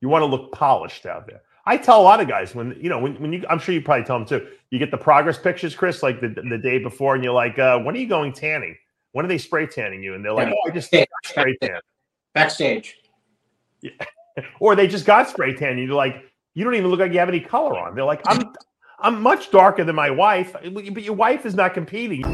You want to look polished out there. I tell a lot of guys when you know when, when you I'm sure you probably tell them too. You get the progress pictures, Chris, like the, the day before, and you're like, uh, when are you going tanning? When are they spray tanning you? And they're like, oh, I just spray tan. Backstage. Yeah. or they just got spray tan. You're like, you don't even look like you have any color on. They're like, I'm I'm much darker than my wife, but your wife is not competing.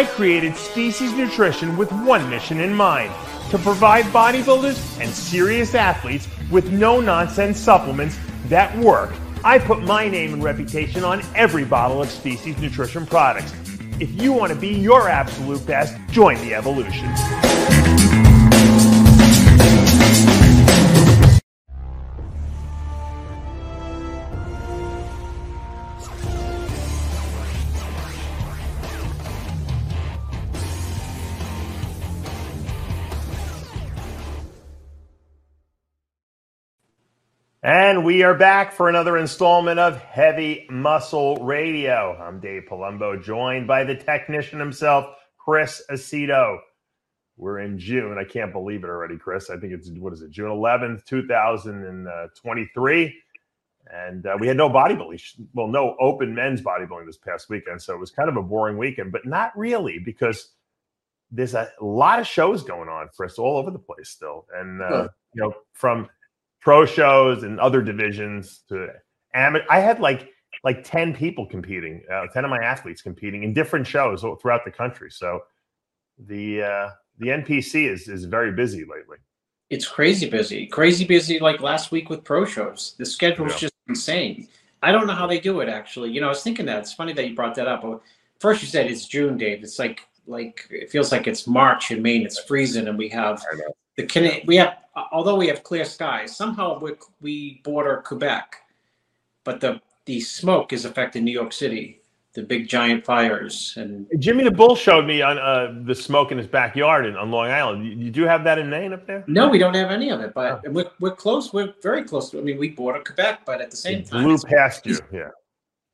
I created Species Nutrition with one mission in mind to provide bodybuilders and serious athletes with no nonsense supplements that work. I put my name and reputation on every bottle of Species Nutrition products. If you want to be your absolute best, join the evolution. And we are back for another installment of Heavy Muscle Radio. I'm Dave Palumbo, joined by the technician himself, Chris Aceto. We're in June. I can't believe it already, Chris. I think it's, what is it, June 11th, 2023. And uh, we had no bodybuilding, well, no open men's bodybuilding this past weekend. So it was kind of a boring weekend, but not really because there's a lot of shows going on, Chris, all over the place still. And, uh, you know, from pro shows and other divisions to amateur. I had like like 10 people competing, uh, 10 of my athletes competing in different shows throughout the country. So the uh, the NPC is is very busy lately. It's crazy busy, crazy busy. Like last week with pro shows, the schedule is yeah. just insane. I don't know how they do it. Actually, you know, I was thinking that it's funny that you brought that up. First, you said it's June, Dave. It's like like it feels like it's March in Maine. It's freezing, and we have the Can- we have although we have clear skies, somehow we, we border Quebec, but the the smoke is affecting New York City. The big giant fires and Jimmy the Bull showed me on uh, the smoke in his backyard in, on Long Island. You, you, do have that in Maine up there? No, we don't have any of it, but oh. we're, we're close. We're very close. To, I mean, we border Quebec, but at the same it time, blew past you. Yeah,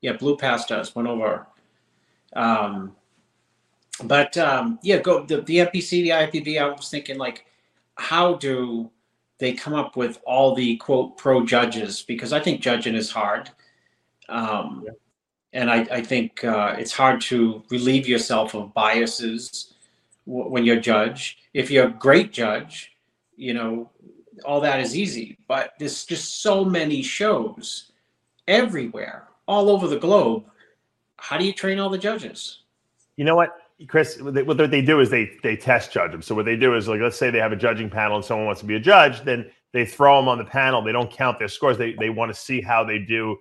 yeah, blew past us. Went over. Um, but um, yeah, go the, the NPC, the IFBB. I was thinking like, how do they come up with all the quote pro judges because I think judging is hard. Um, yeah. And I, I think uh, it's hard to relieve yourself of biases w- when you're judge. If you're a great judge, you know, all that is easy. But there's just so many shows everywhere, all over the globe. How do you train all the judges? You know what? Chris, what they do is they they test judge them. So what they do is like, let's say they have a judging panel and someone wants to be a judge, then they throw them on the panel. They don't count their scores. They they want to see how they do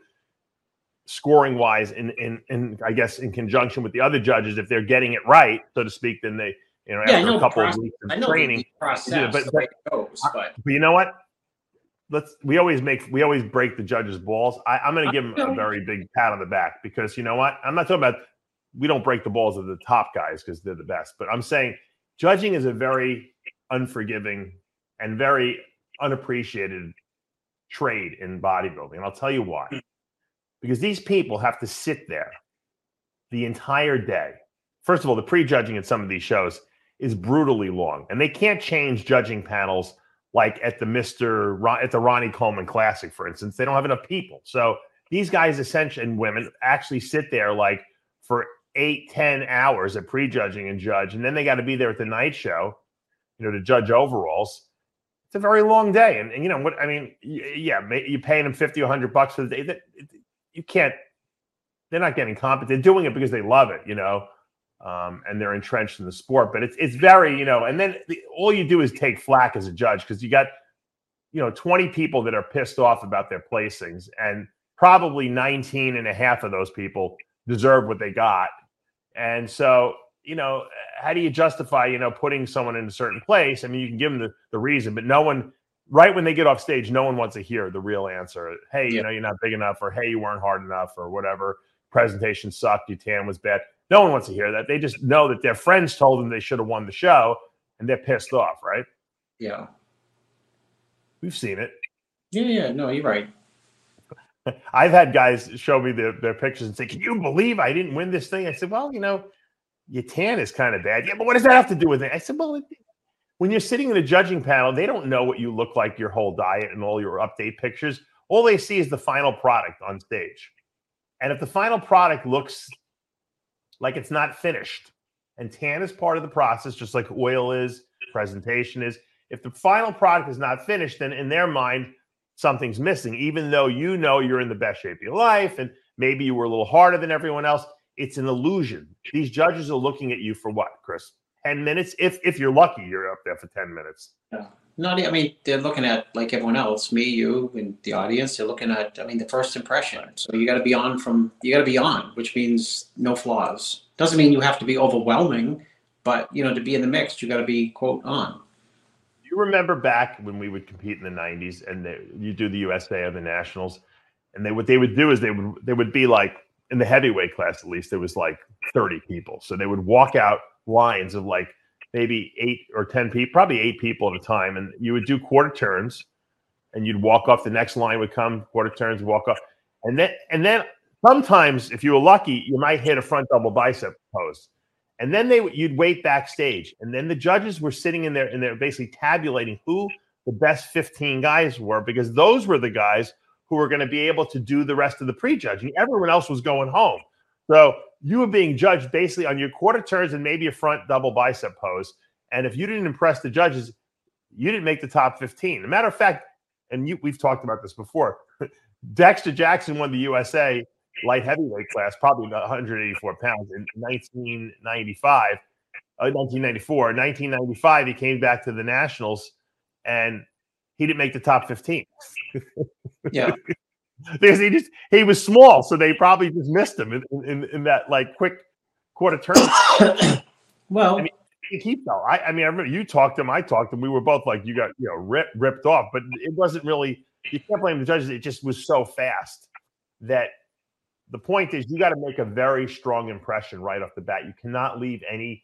scoring wise in in in I guess in conjunction with the other judges. If they're getting it right, so to speak, then they you know yeah, after a couple process, of weeks of training, process, but, but, goes, but, but you know what? Let's we always make we always break the judges' balls. I, I'm going to give them a very big pat on the back because you know what? I'm not talking about we don't break the balls of the top guys because they're the best. But I'm saying judging is a very unforgiving and very unappreciated trade in bodybuilding. And I'll tell you why. Hmm. Because these people have to sit there the entire day. First of all, the pre-judging at some of these shows is brutally long, and they can't change judging panels like at the Mister at the Ronnie Coleman Classic, for instance. They don't have enough people, so these guys, essentially, and women, actually sit there like for eight, ten hours of prejudging and judge, and then they got to be there at the night show, you know, to judge overalls. It's a very long day, and, and you know what I mean. Yeah, you're paying them fifty or hundred bucks for the day. You can't. They're not getting competent. They're doing it because they love it, you know, um, and they're entrenched in the sport. But it's it's very, you know, and then the, all you do is take flack as a judge because you got, you know, twenty people that are pissed off about their placings, and probably 19 and a half of those people deserve what they got and so, you know, how do you justify, you know, putting someone in a certain place? I mean, you can give them the, the reason, but no one, right when they get off stage, no one wants to hear the real answer. Hey, yeah. you know, you're not big enough, or hey, you weren't hard enough, or whatever. Presentation sucked. Your tan was bad. No one wants to hear that. They just know that their friends told them they should have won the show, and they're pissed off, right? Yeah. We've seen it. Yeah, yeah. No, you're right. I've had guys show me their, their pictures and say, Can you believe I didn't win this thing? I said, Well, you know, your tan is kind of bad. Yeah, but what does that have to do with it? I said, Well, when you're sitting in a judging panel, they don't know what you look like your whole diet and all your update pictures. All they see is the final product on stage. And if the final product looks like it's not finished, and tan is part of the process, just like oil is, presentation is. If the final product is not finished, then in their mind, something's missing, even though you know you're in the best shape of your life and maybe you were a little harder than everyone else. It's an illusion. These judges are looking at you for what, Chris? 10 minutes? If if you're lucky, you're up there for 10 minutes. Yeah. Not, I mean, they're looking at like everyone else, me, you, and the audience. They're looking at, I mean, the first impression. So you got to be on from, you got to be on, which means no flaws. Doesn't mean you have to be overwhelming, but you know, to be in the mix, you got to be quote on. You remember back when we would compete in the '90s, and you do the USA or the Nationals, and they what they would do is they would they would be like in the heavyweight class at least there was like 30 people, so they would walk out lines of like maybe eight or 10 people, probably eight people at a time. And you would do quarter turns and you'd walk off. The next line would come, quarter turns, walk off. And then, and then sometimes if you were lucky, you might hit a front double bicep pose. And then they you'd wait backstage, and then the judges were sitting in there and they're basically tabulating who the best 15 guys were because those were the guys who were going to be able to do the rest of the prejudging. Everyone else was going home. So you were being judged basically on your quarter turns and maybe a front double bicep pose. And if you didn't impress the judges, you didn't make the top 15. As a matter of fact, and you, we've talked about this before, Dexter Jackson won the USA light heavyweight class, probably 184 pounds in 1995, uh, 1994. 1995, he came back to the Nationals and he didn't make the top 15. yeah. because he just he was small, so they probably just missed him in, in, in that like quick quarter turn. well, I mean, he fell. I, I, mean, I remember you talked to him. I talked to him. We were both like, you got you know ripped ripped off, but it wasn't really. You can't blame the judges. It just was so fast that the point is you got to make a very strong impression right off the bat. You cannot leave any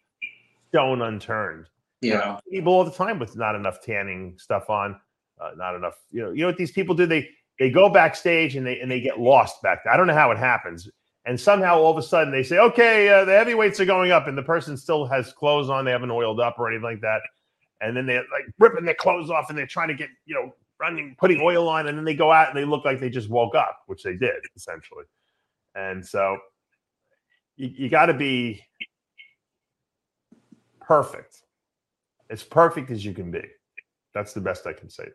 stone unturned. Yeah, people all the time with not enough tanning stuff on, uh, not enough. You know, you know what these people do? They they go backstage and they and they get lost back there. I don't know how it happens. And somehow all of a sudden they say, okay, uh, the heavyweights are going up, and the person still has clothes on, they haven't oiled up or anything like that. And then they're like ripping their clothes off and they're trying to get, you know, running, putting oil on, and then they go out and they look like they just woke up, which they did essentially. And so you, you got to be perfect, as perfect as you can be. That's the best I can say.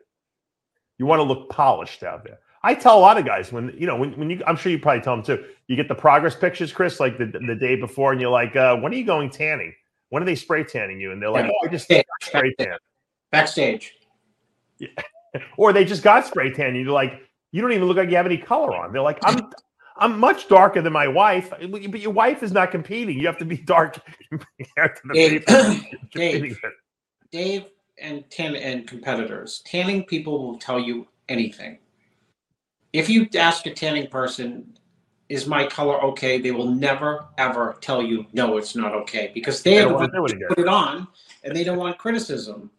You want to look polished out there. I tell a lot of guys when you know when, when you I'm sure you probably tell them too. You get the progress pictures, Chris, like the, the day before, and you're like, uh, when are you going tanning? When are they spray tanning you? And they're like, yeah. oh, I just spray tan. Backstage. Yeah. or they just got spray tan. You're like, you don't even look like you have any color on. They're like, I'm I'm much darker than my wife, but your wife is not competing. You have to be dark Dave, Dave, Dave, and tan and competitors. Tanning people will tell you anything. If you ask a tanning person, "Is my color okay?" They will never ever tell you, "No, it's not okay," because they, don't want to do it again. put it on and they don't want criticism.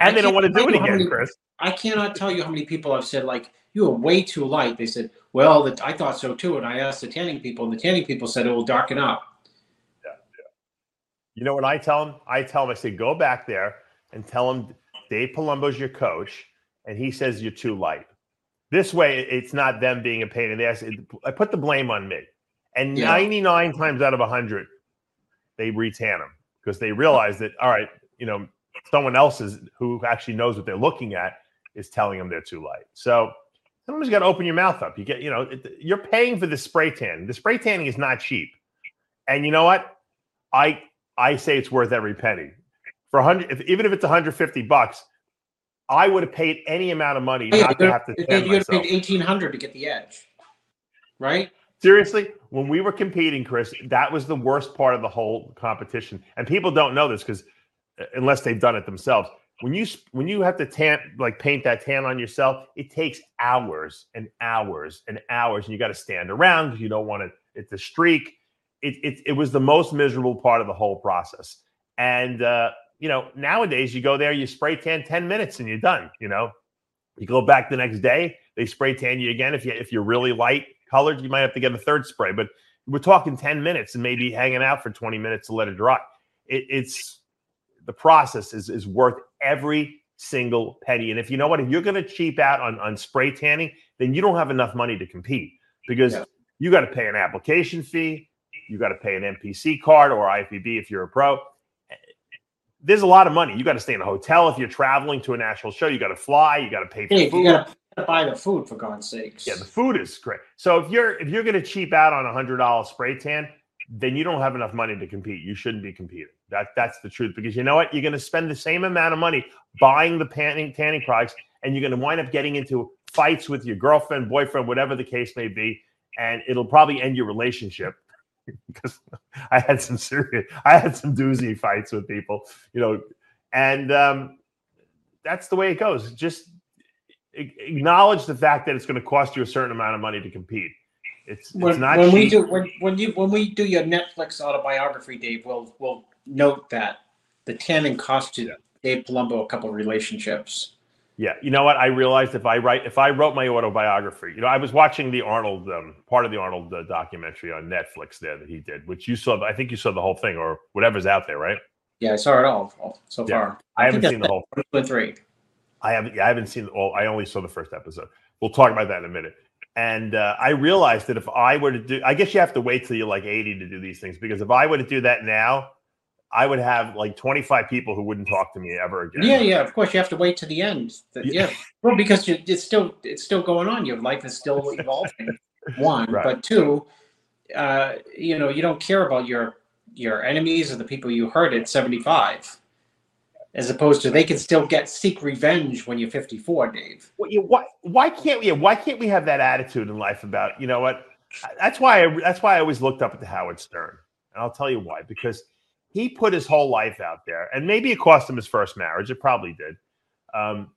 And I they don't want to do it again, many, Chris. I cannot tell you how many people I've said like, "You are way too light." They said, "Well, that I thought so too," and I asked the tanning people, and the tanning people said it will darken up. Yeah, yeah. You know what I tell them? I tell them, I say, go back there and tell them Dave Palumbo's your coach, and he says you're too light. This way, it's not them being a pain in the ass. I put the blame on me. And yeah. 99 times out of 100, they retan them because they realize that, all right, you know, someone else is who actually knows what they're looking at is telling them they're too light. So sometimes you got to open your mouth up. You get, you know, it, you're paying for the spray tan. The spray tanning is not cheap. And you know what? I I say it's worth every penny for 100 if, even if it's 150 bucks i would have paid any amount of money yeah, not to have to you would have paid 1800 to get the edge right seriously when we were competing chris that was the worst part of the whole competition and people don't know this because uh, unless they've done it themselves when you when you have to tan like paint that tan on yourself it takes hours and hours and hours and you got to stand around because you don't want it it's a streak it, it, it was the most miserable part of the whole process and uh, you know, nowadays you go there, you spray tan 10 minutes and you're done. You know, you go back the next day, They spray tan you again. If you if you're really light colored, you might have to get a third spray. But we're talking 10 minutes and maybe hanging out for 20 minutes to let it dry. It, it's the process is is worth every single penny. And if you know what, if you're going to cheap out on on spray tanning, then you don't have enough money to compete because yeah. you got to pay an application fee, you got to pay an NPC card or IFBB if you're a pro. There's a lot of money. You got to stay in a hotel if you're traveling to a national show. You got to fly. You got to pay for yeah, food. You got to buy the food for God's sakes. Yeah, the food is great. So if you're if you're going to cheap out on a hundred dollar spray tan, then you don't have enough money to compete. You shouldn't be competing. That that's the truth. Because you know what? You're going to spend the same amount of money buying the tanning tanning products, and you're going to wind up getting into fights with your girlfriend, boyfriend, whatever the case may be, and it'll probably end your relationship because I had some serious, I had some doozy fights with people, you know, and um, that's the way it goes. Just acknowledge the fact that it's going to cost you a certain amount of money to compete. It's, when, it's not when cheap. we do when, when you when we do your Netflix autobiography, Dave. We'll we'll note that the tanning cost you yeah. Dave Palumbo a couple relationships. Yeah, you know what? I realized if I write, if I wrote my autobiography, you know, I was watching the Arnold, um, part of the Arnold uh, documentary on Netflix there that he did, which you saw. I think you saw the whole thing or whatever's out there, right? Yeah, I saw it all so yeah. far. I, I haven't seen the whole. Two three. I haven't. Yeah, I haven't seen all. I only saw the first episode. We'll talk about that in a minute. And uh, I realized that if I were to do, I guess you have to wait till you're like 80 to do these things because if I were to do that now, I would have like 25 people who wouldn't talk to me ever again. Yeah, yeah. Of course, you have to wait to the end. Yeah, well, because you, it's still it's still going on. Your life is still evolving. One, right. but two, uh, you know, you don't care about your your enemies or the people you hurt at 75, as opposed to they can still get seek revenge when you're 54, Dave. Well, why why can't we? Why can't we have that attitude in life about you know what? That's why I, that's why I always looked up at the Howard Stern, and I'll tell you why because he put his whole life out there, and maybe it cost him his first marriage. It probably did. Um,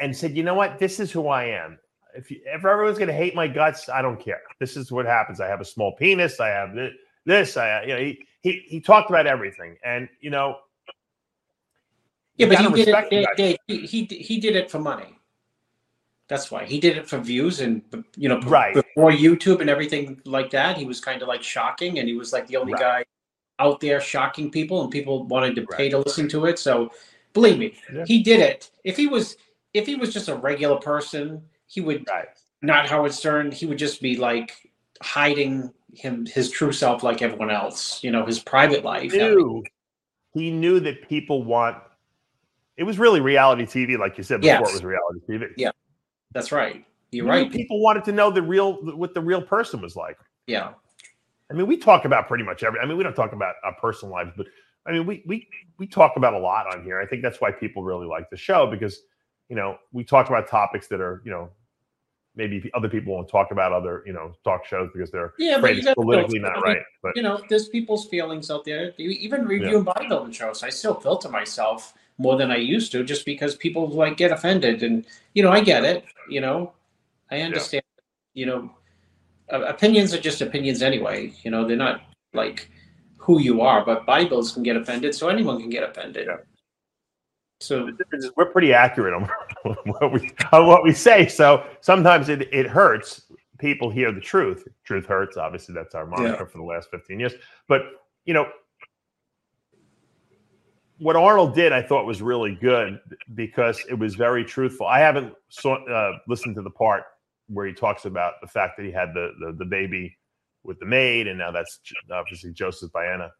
and said, you know what? This is who I am. If, you, if everyone's going to hate my guts, I don't care. This is what happens. I have a small penis. I have this. this I, you know, he, he, he talked about everything. And, you know, yeah, but he did it. he, he, he did it for money. That's why he did it for views and you know right. before YouTube and everything like that. He was kind of like shocking, and he was like the only right. guy out there shocking people and people wanted to pay right. to listen to it. So believe me, yeah. he did it. If he was if he was just a regular person, he would not Howard Stern, he would just be like hiding him his true self like everyone else, you know, his private life. He knew, he knew that people want it was really reality TV, like you said before yes. it was reality TV. Yeah. That's right. You're right. People wanted to know the real what the real person was like. Yeah. I mean, we talk about pretty much every. I mean, we don't talk about our personal lives, but I mean, we we we talk about a lot on here. I think that's why people really like the show because you know we talk about topics that are you know maybe other people won't talk about other you know talk shows because they're yeah, but it's politically not I mean, right. But you know, there's people's feelings out there. Even reviewing yeah. bodybuilding shows, I still filter myself more than I used to, just because people like get offended, and you know, I get it. You know, I understand. Yeah. You know, opinions are just opinions anyway. You know, they're not like who you are, but Bibles can get offended, so anyone can get offended. Yeah. So we're pretty accurate on what we on what we say. So sometimes it, it hurts. People hear the truth. Truth hurts. Obviously, that's our mantra yeah. for the last 15 years. But you know, what Arnold did, I thought was really good because it was very truthful. I haven't saw, uh, listened to the part where he talks about the fact that he had the, the, the baby with the maid, and now that's obviously Joseph Baena.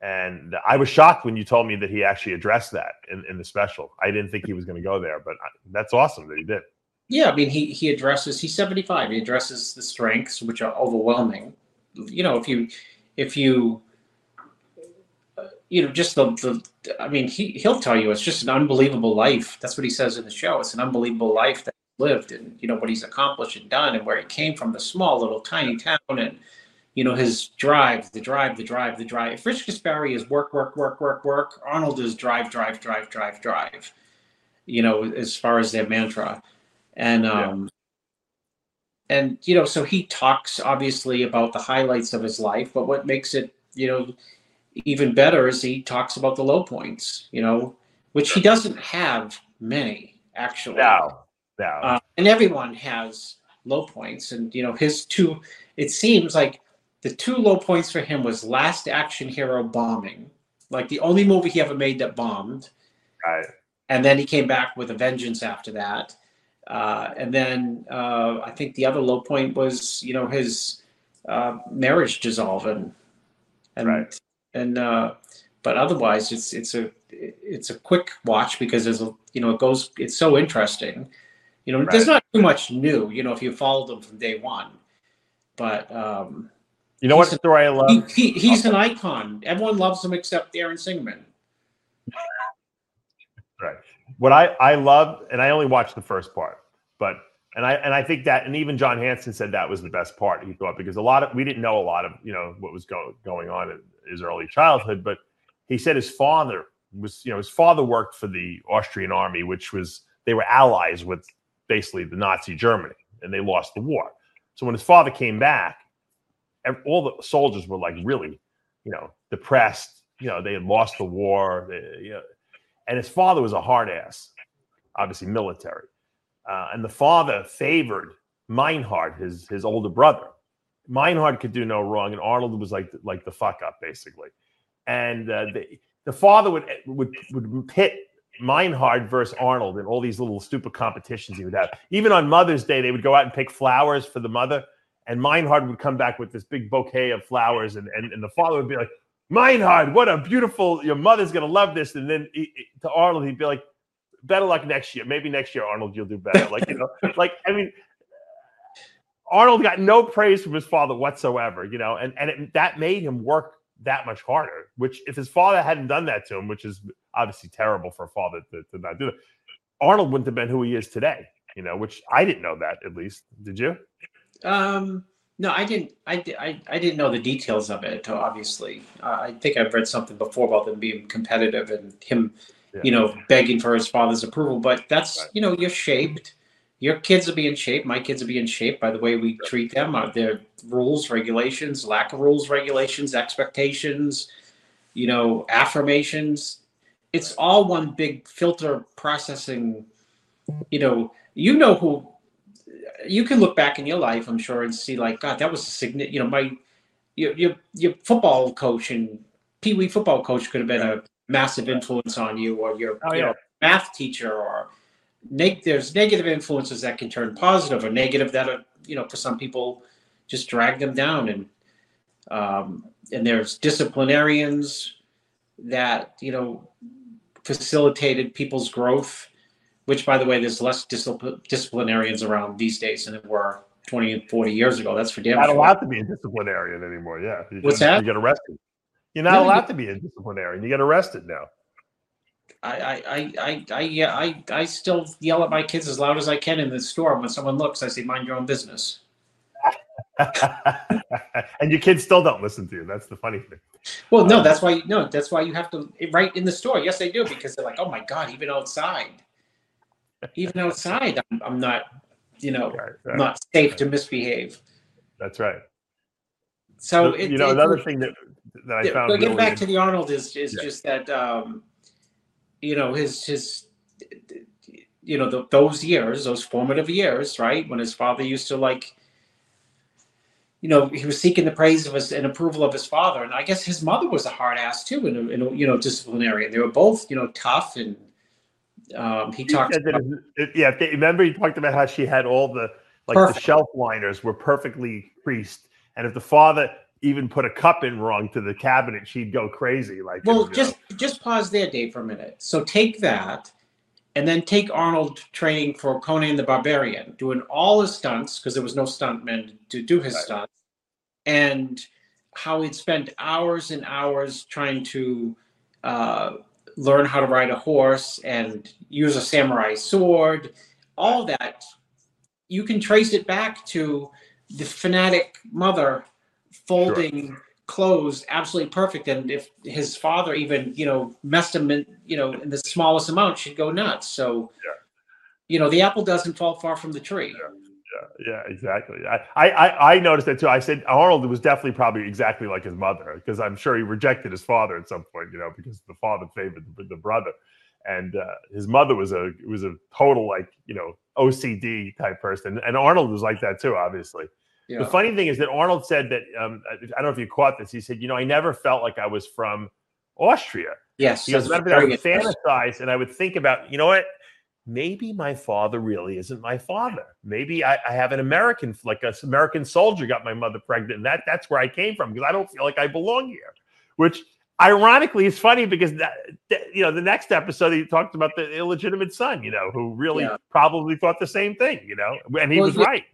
And I was shocked when you told me that he actually addressed that in, in the special. I didn't think he was going to go there, but that's awesome that he did. Yeah, I mean, he he addresses. He's seventy five. He addresses the strengths, which are overwhelming. You know, if you if you you know, just the, the I mean, he he'll tell you it's just an unbelievable life. That's what he says in the show. It's an unbelievable life that he lived and you know what he's accomplished and done and where he came from the small little tiny town and you know his drive the drive the drive the drive if rich Gaspari is work work work work work arnold is drive drive drive drive drive you know as far as their mantra and um yeah. and you know so he talks obviously about the highlights of his life but what makes it you know even better is he talks about the low points you know which he doesn't have many actually no No. Uh, and everyone has low points, and you know his two. It seems like the two low points for him was Last Action Hero bombing, like the only movie he ever made that bombed. Right. And then he came back with a vengeance after that. Uh, and then uh, I think the other low point was, you know, his uh, marriage dissolving. And Right. And uh, but otherwise, it's it's a it's a quick watch because there's a you know it goes it's so interesting. You know, there's not too much new. You know, if you followed them from day one, but um, You know what story I love? he, he, he's an icon. Everyone loves him except Aaron Singerman. Right. What I I love, and I only watched the first part, but and I and I think that, and even John Hanson said that was the best part. He thought because a lot of we didn't know a lot of you know what was go, going on in his early childhood, but he said his father was you know his father worked for the Austrian army, which was they were allies with basically the Nazi Germany, and they lost the war. So when his father came back, all the soldiers were like really, you know, depressed. You know, they had lost the war. They, you know, and his father was a hard ass, obviously military. Uh, and the father favored Meinhard, his his older brother. Meinhard could do no wrong, and Arnold was like like the fuck up basically. And uh, the the father would would would pit Meinhard versus Arnold in all these little stupid competitions he would have. Even on Mother's Day, they would go out and pick flowers for the mother, and Meinhard would come back with this big bouquet of flowers, and and, and the father would be like, Meinhard, what a beautiful, your mother's gonna love this. And then he, he- to Arnold, he'd be like, better luck next year. Maybe next year, Arnold, you'll do better. Like, you know, like, I mean, Arnold got no praise from his father whatsoever, you know, and, and it, that made him work that much harder, which if his father hadn't done that to him, which is obviously terrible for a father to, to not do that, Arnold wouldn't have been who he is today, you know, which I didn't know that at least. Did you? Um, no, I didn't. I, I, I didn't know the details of it. Obviously, uh, I think I've read something before about them being competitive and him, Yeah. you know, begging for his father's approval. But that's Right. you know, you're shaped. Your kids will be in shape. My kids will be in shape by the way we treat them. Uh, their rules, regulations, lack of rules, regulations, expectations, you know, affirmations. It's all one big filter processing. You know, you know who you can look back in your life, I'm sure, and see like, God, that was a significant. You know, my your your your football coach and pee wee football coach could have been a massive influence on you, or your Oh, you know math teacher, or neg- there's negative influences that can turn positive, or negative that are you know for some people just drag them down, and um, and there's disciplinarians that you know facilitated people's growth which by the way there's less discipl- disciplinarians around these days than there were 20 and 40 years ago that's for damn Not sure allowed to be a disciplinarian anymore. Yeah. You What's get, that? You get arrested. You're not No, you- allowed to be a disciplinarian. You get arrested now. I, I, I, I, I, yeah, I, I still yell at my kids as loud as I can in the store. When someone looks, I say, mind your own business. and your kids still don't listen to you. That's the funny thing. Well, no, Um, that's why, no, that's why you have to, right in the store. Yes, they do, because they're like, oh my God, even outside, even outside, I'm, I'm not, you know, Right, right. not safe to misbehave. That's right. So, you it, know, it- another thing that that I found but getting really back to the Arnold is is Yeah. just that um, you know his his you know the, those years, those formative years, right when his father used to like, you know, he was seeking the praise of his and approval of his father, and I guess his mother was a hard ass too, and a, and you know disciplinarian. They were both you know tough, and um, he He talked. About, it- yeah, remember he talked about how she had all the like the shelf liners were perfectly creased, and if the father even put a cup in wrong to the cabinet, she'd go crazy. Like, well, you know. just just pause there, Dave, for a minute. So take that, and then take Arnold training for Conan the Barbarian, doing all his stunts because there was no stuntman to do his Right. stunts, and how he'd spend hours and hours trying to uh, learn how to ride a horse and use a samurai sword. All that you can trace it back to the fanatic mother folding clothes absolutely perfect and if his father even you know messed him in you know in the smallest amount she'd go nuts so Yeah. you know the apple doesn't fall far from the tree yeah, yeah, exactly. I, I, I- I noticed that too. I said Arnold was definitely probably exactly like his mother because I'm sure he rejected his father at some point, you know, because the father favored the, the brother. and uh, his mother was a was a total like you know OCD type person, and Arnold was like that too, obviously. Yeah. The funny thing is that Arnold said that um, I don't know if you caught this. He said, you know, I never felt like I was from Austria. Yes, he goes, I would fantasize and I would think about, you know what? Maybe my father really isn't my father. Maybe I, I have an American, like an American soldier, got my mother pregnant, and that that's where I came from because I don't feel like I belong here. Which ironically is funny because that, you know the next episode he talked about the illegitimate son you know who really yeah. probably thought the same thing you know and he well, was right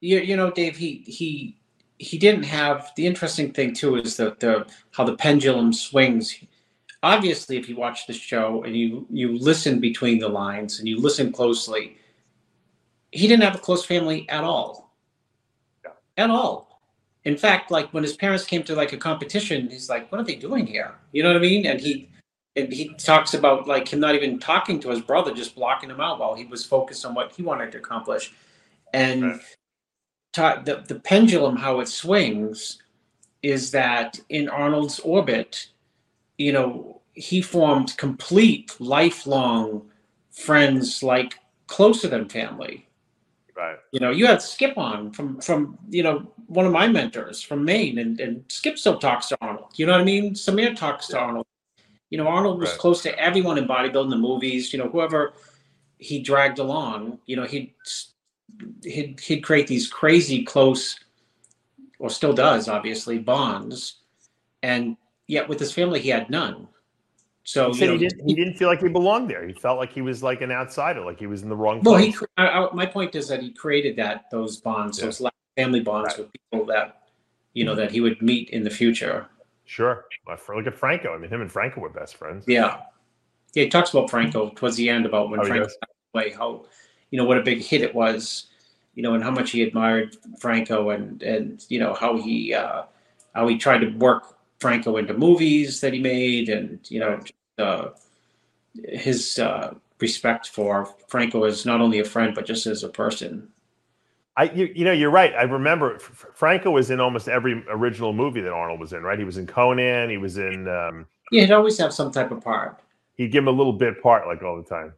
you, you know dave he he he didn't have the interesting thing too is that the how the pendulum swings obviously if you watch the show and you you listen between the lines and you listen closely he didn't have a close family at all at all in fact, like when his parents came to like a competition, he's like, "What are they doing here?" You know what I mean? And he and he talks about like him not even talking to his brother, just blocking him out while he was focused on what he wanted to accomplish. And right. Ta- the the pendulum, how it swings, is that in Arnold's orbit, you know, he formed complete lifelong friends, like closer than family. Right. You know, you had Skip on from from you know one of my mentors from Maine, and and Skip still talks to Arnold. You know what I mean? Samir talks to Arnold. You know, Arnold was right. close to everyone in bodybuilding, the movies. You know, whoever he dragged along. You know, he'd he'd he'd create these crazy close, or still does, obviously bonds, and yet with his family he had none. So he, you know, he didn't. He didn't feel like he belonged there. He felt like he was like an outsider, like he was in the wrong. Well, place. he. I, I, my point is that he created that those bonds, yeah. those family bonds right. with people that you know that he would meet in the future. Sure. Look at Franco. I mean, him and Franco were best friends. Yeah. Yeah, he talks about Franco towards the end about when oh, Franco passed away, how you know what a big hit it was, you know, and how much he admired Franco and and you know how he uh, how he tried to work Franco into movies that he made, and you know uh, his uh, respect for Franco as not only a friend but just as a person. I, you, you know, you're right. I remember Franco was in almost every original movie that Arnold was in. Right? He was in Conan. He was in. Um, yeah, he'd always have some type of part. He'd give him a little bit part, like all the time.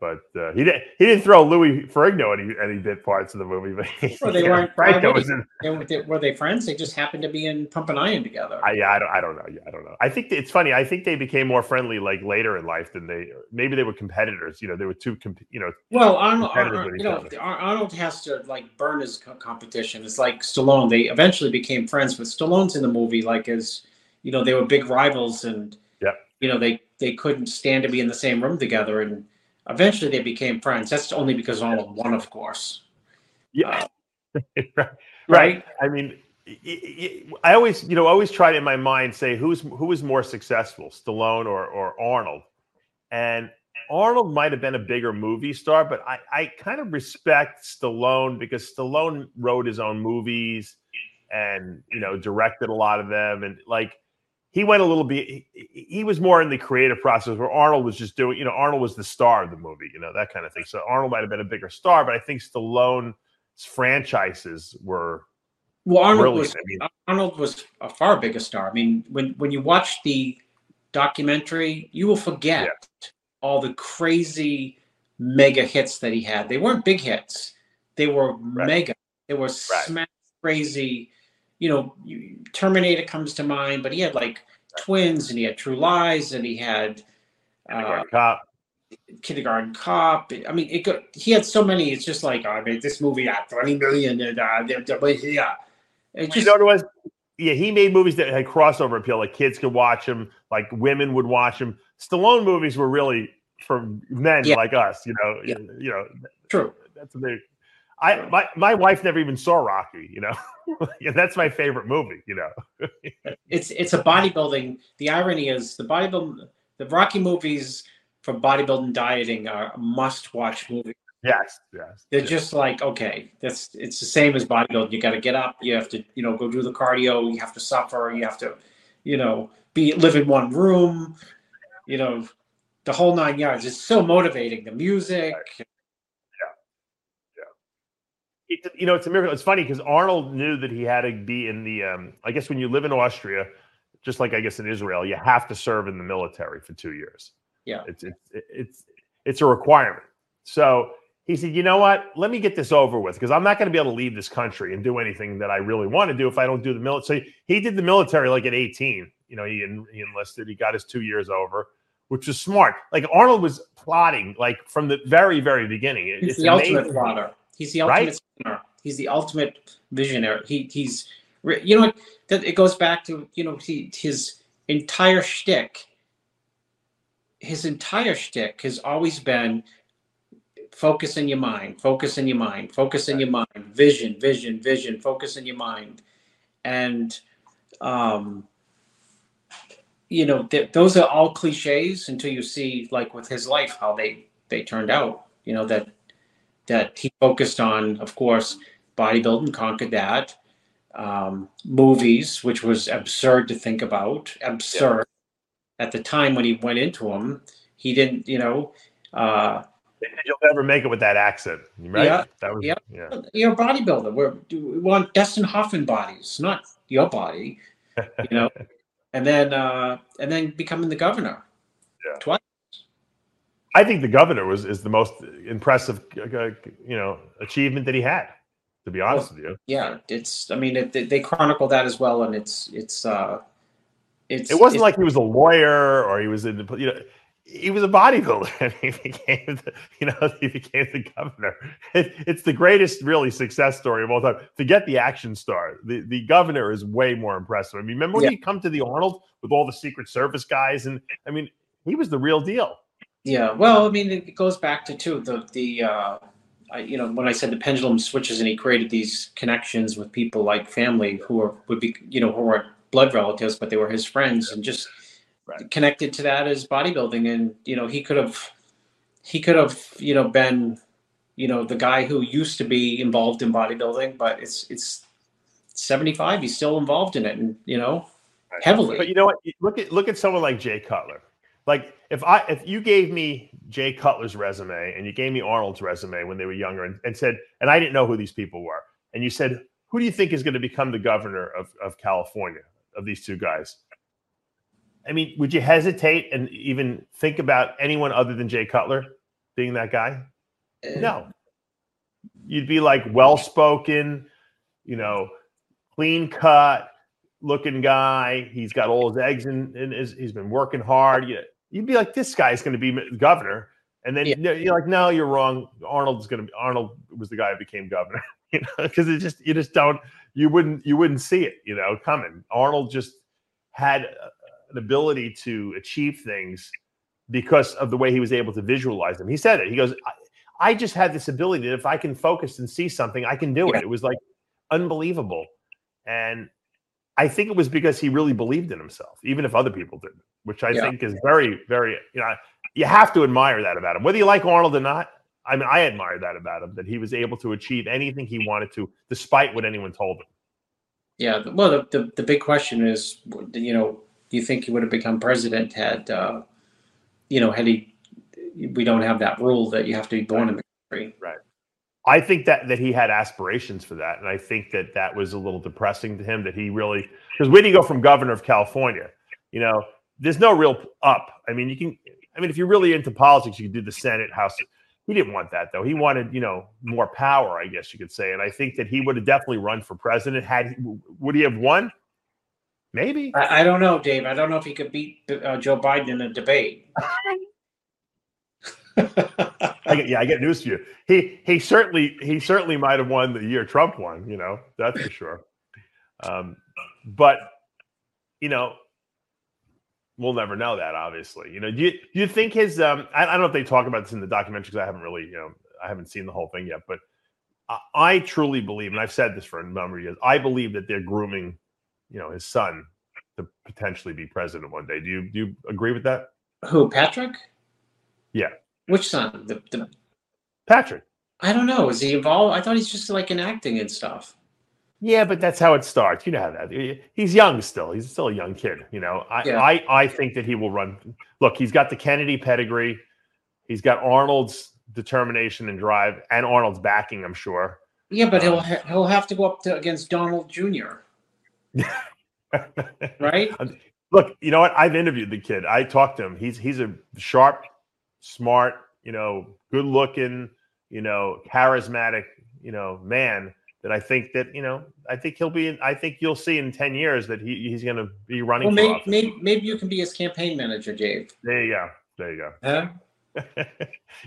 But uh, he didn't. He didn't throw Louis Ferrigno any any bit parts of the movie. But well, they weren't. Franco was in, they, were they friends? They just happened to be in Pumping Iron together. I, yeah, I don't. I don't know. Yeah, I don't know. I think it's funny. I think they became more friendly like later in life than they. Maybe they were competitors. You know, they were two. Comp, you know. Well, Arnold. Arnold you know, Arnold has to like burn his competition. It's like Stallone. They eventually became friends, but Stallone's in the movie like as you know they were big rivals and. Yeah. You know they they couldn't stand to be in the same room together and Eventually, they became friends. That's only because Arnold won, of course. Yeah, uh, right. right. I mean, I always, you know, always try to in my mind say who's who was more successful, Stallone or or Arnold, and Arnold might have been a bigger movie star, but I, I kind of respect Stallone because Stallone wrote his own movies and you know directed a lot of them, and like he went a little bit he, he, was more in the creative process where arnold was just doing you know arnold was the star of the movie you know that kind of thing so arnold might have been a bigger star but i think stallone's franchises were well arnold was I mean, arnold was a far bigger star i mean when when you watch the documentary you will forget yeah. all the crazy mega hits that he had they weren't big hits they were right. mega they were right. smash crazy you know, Terminator comes to mind, but he had like Twins and he had True Lies and he had uh, Cop. Kindergarten Cop. I mean, it got, he had so many. It's just like, oh, I made this movie at 20 million. And, uh, yeah. It just, you know was? Yeah, he made movies that had crossover appeal. Like kids could watch them, like women would watch them. Stallone movies were really for men yeah. like us, you know. Yeah. You know, true. That's a big. I my my wife never even saw Rocky. You know, yeah, that's my favorite movie. You know, it's it's a bodybuilding. The irony is the bodybuilding, the Rocky movies for bodybuilding dieting are must-watch movies. Yes, yes. They're yes. just like okay, that's it's the same as bodybuilding. You got to get up. You have to you know go do the cardio. You have to suffer. You have to you know be live in one room. You know the whole nine yards. It's so motivating. The music. Right it, you know, it's a miracle. It's funny because Arnold knew that he had to be in the. Um, I guess when you live in Austria, just like I guess in Israel, you have to serve in the military for two years. Yeah. It's it's it's it's a requirement. So he said, you know what? Let me get this over with because I'm not going to be able to leave this country and do anything that I really want to do if I don't do the military. So he did the military like at 18. You know, he, he enlisted. He got his two years over, which was smart. Like Arnold was plotting like from the very very beginning. He's it's the amazing. ultimate plotter. He's the ultimate Right? He's the ultimate visionary. He he's you know that it goes back to you know he, his entire shtick. His entire shtick has always been focus in your mind, focus in your mind, focus in your mind, vision, vision, vision, focus in your mind, and um, you know th- those are all cliches until you see like with his life how they they turned out. You know that that he focused on, of course, bodybuilding, conquered that. Um, movies, which was absurd to think about, absurd at the time when he went into them. He didn't, you know, uh, You'll never make it with that accent, right? Yeah. That was Yeah. yeah. you're a bodybuilder. We're, we want Dustin Hoffman bodies, not your body, you know. and then, uh, and then becoming the governor. Yeah. Twice. I think the governor was is the most impressive, you know, achievement that he had. To be honest with you, Yeah, it's. I mean, it, they- they chronicle that as well, and it's it's uh, it's. it wasn't it's- like he was a lawyer or he was in, the- you know, he was a bodybuilder and he became, the, you know, he became the governor. It, it's the greatest, really, success story of all time. Forget the action star. The the governor is way more impressive. I mean, remember when Yeah. he come to the Arnold with all the Secret Service guys, and I mean, he was the real deal. Yeah, well, I mean, it goes back to too the the uh, I, you know when I said the pendulum switches and he created these connections with people like family who are would be you know who weren't blood relatives but they were his friends and just Right. connected to that as bodybuilding and you know he could have he could have you know been you know the guy who used to be involved in bodybuilding but it's it's 75 he's still involved in it and you know heavily But you know what? Look at look at someone like Jay Cutler. Like if I if you gave me Jay Cutler's resume and you gave me Arnold's resume when they were younger and, and said, and I didn't know who these people were, and you said, who do you think is going to become the governor of, of California of these two guys? I mean, would you hesitate and even think about anyone other than Jay Cutler being that guy? Eh. No. You'd be like well spoken, you know, clean cut looking guy. He's got all his eggs in, in his, he's been working hard. You, you'd be like, this guy's going to be governor. And then Yeah. you're like, no, you're wrong. Arnold's going to be, Arnold was the guy who became governor, you know, because it just, you just don't, you wouldn't, you wouldn't see it, you know, coming. Arnold just had uh, an ability to achieve things because of the way he was able to visualize them. He said it. He goes, I, I just had this ability that if I can focus and see something, I can do Yeah. it. It was like unbelievable. And I think it was because he really believed in himself, even if other people didn't, which I Yeah. think is very, very, you know, you have to admire that about him. Whether you like Arnold or not, I mean, I admire that about him, that he was able to achieve anything he wanted to, despite what anyone told him. Yeah, well, the, the, the big question is, you know, do you think he would have become president had, uh, you know, had he, we don't have that rule that you have to be born in the country. I think that that he had aspirations for that, and I think that that was a little depressing to him. That he really because where do you go from governor of California? You know, there's no real up. I mean, you can. I mean, if you're really into politics, you can do the Senate, House. He didn't want that though. He wanted, you know, more power, I guess you could say. And I think that he would have definitely run for president. Had would he have won? Maybe. I, I don't know, Dave. I don't know if he could beat uh, Joe Biden in a debate. I get, yeah, I get news for you. He he certainly he certainly might have won the year Trump won. You know, that's for sure. Um, but you know, we'll never know that. Obviously, you know. Do you do you think his? Um, I, I don't know if they talk about this in the documentary because I haven't really, you know, I haven't seen the whole thing yet. But I, I truly believe, and I've said this for a number of years, I believe that they're grooming, you know, his son to potentially be president one day. Do you do you agree with that, Who, Patrick? Yeah. Which son? The, the Patrick? I don't know. Is he involved? I thought he's just like in acting and stuff. Yeah, but that's how it starts. You know how that. He's young still. He's still a young kid. You know, I, Yeah. I, I think that he will run. Look, he's got the Kennedy pedigree. He's got Arnold's determination and drive, and Arnold's backing. I'm sure. Yeah, but he'll Um, ha- he'll have to go up to against Donald Jr. right? Look, you know what? I've interviewed the kid. I talked to him. He's he's a sharp, smart, you know, good looking, you know, charismatic, you know, man that I think that you know I think he'll be. In, I think you'll see in ten years that he, he's going to be running. Well, maybe, maybe, maybe you can be his campaign manager, Dave. There you go. There you go. Huh?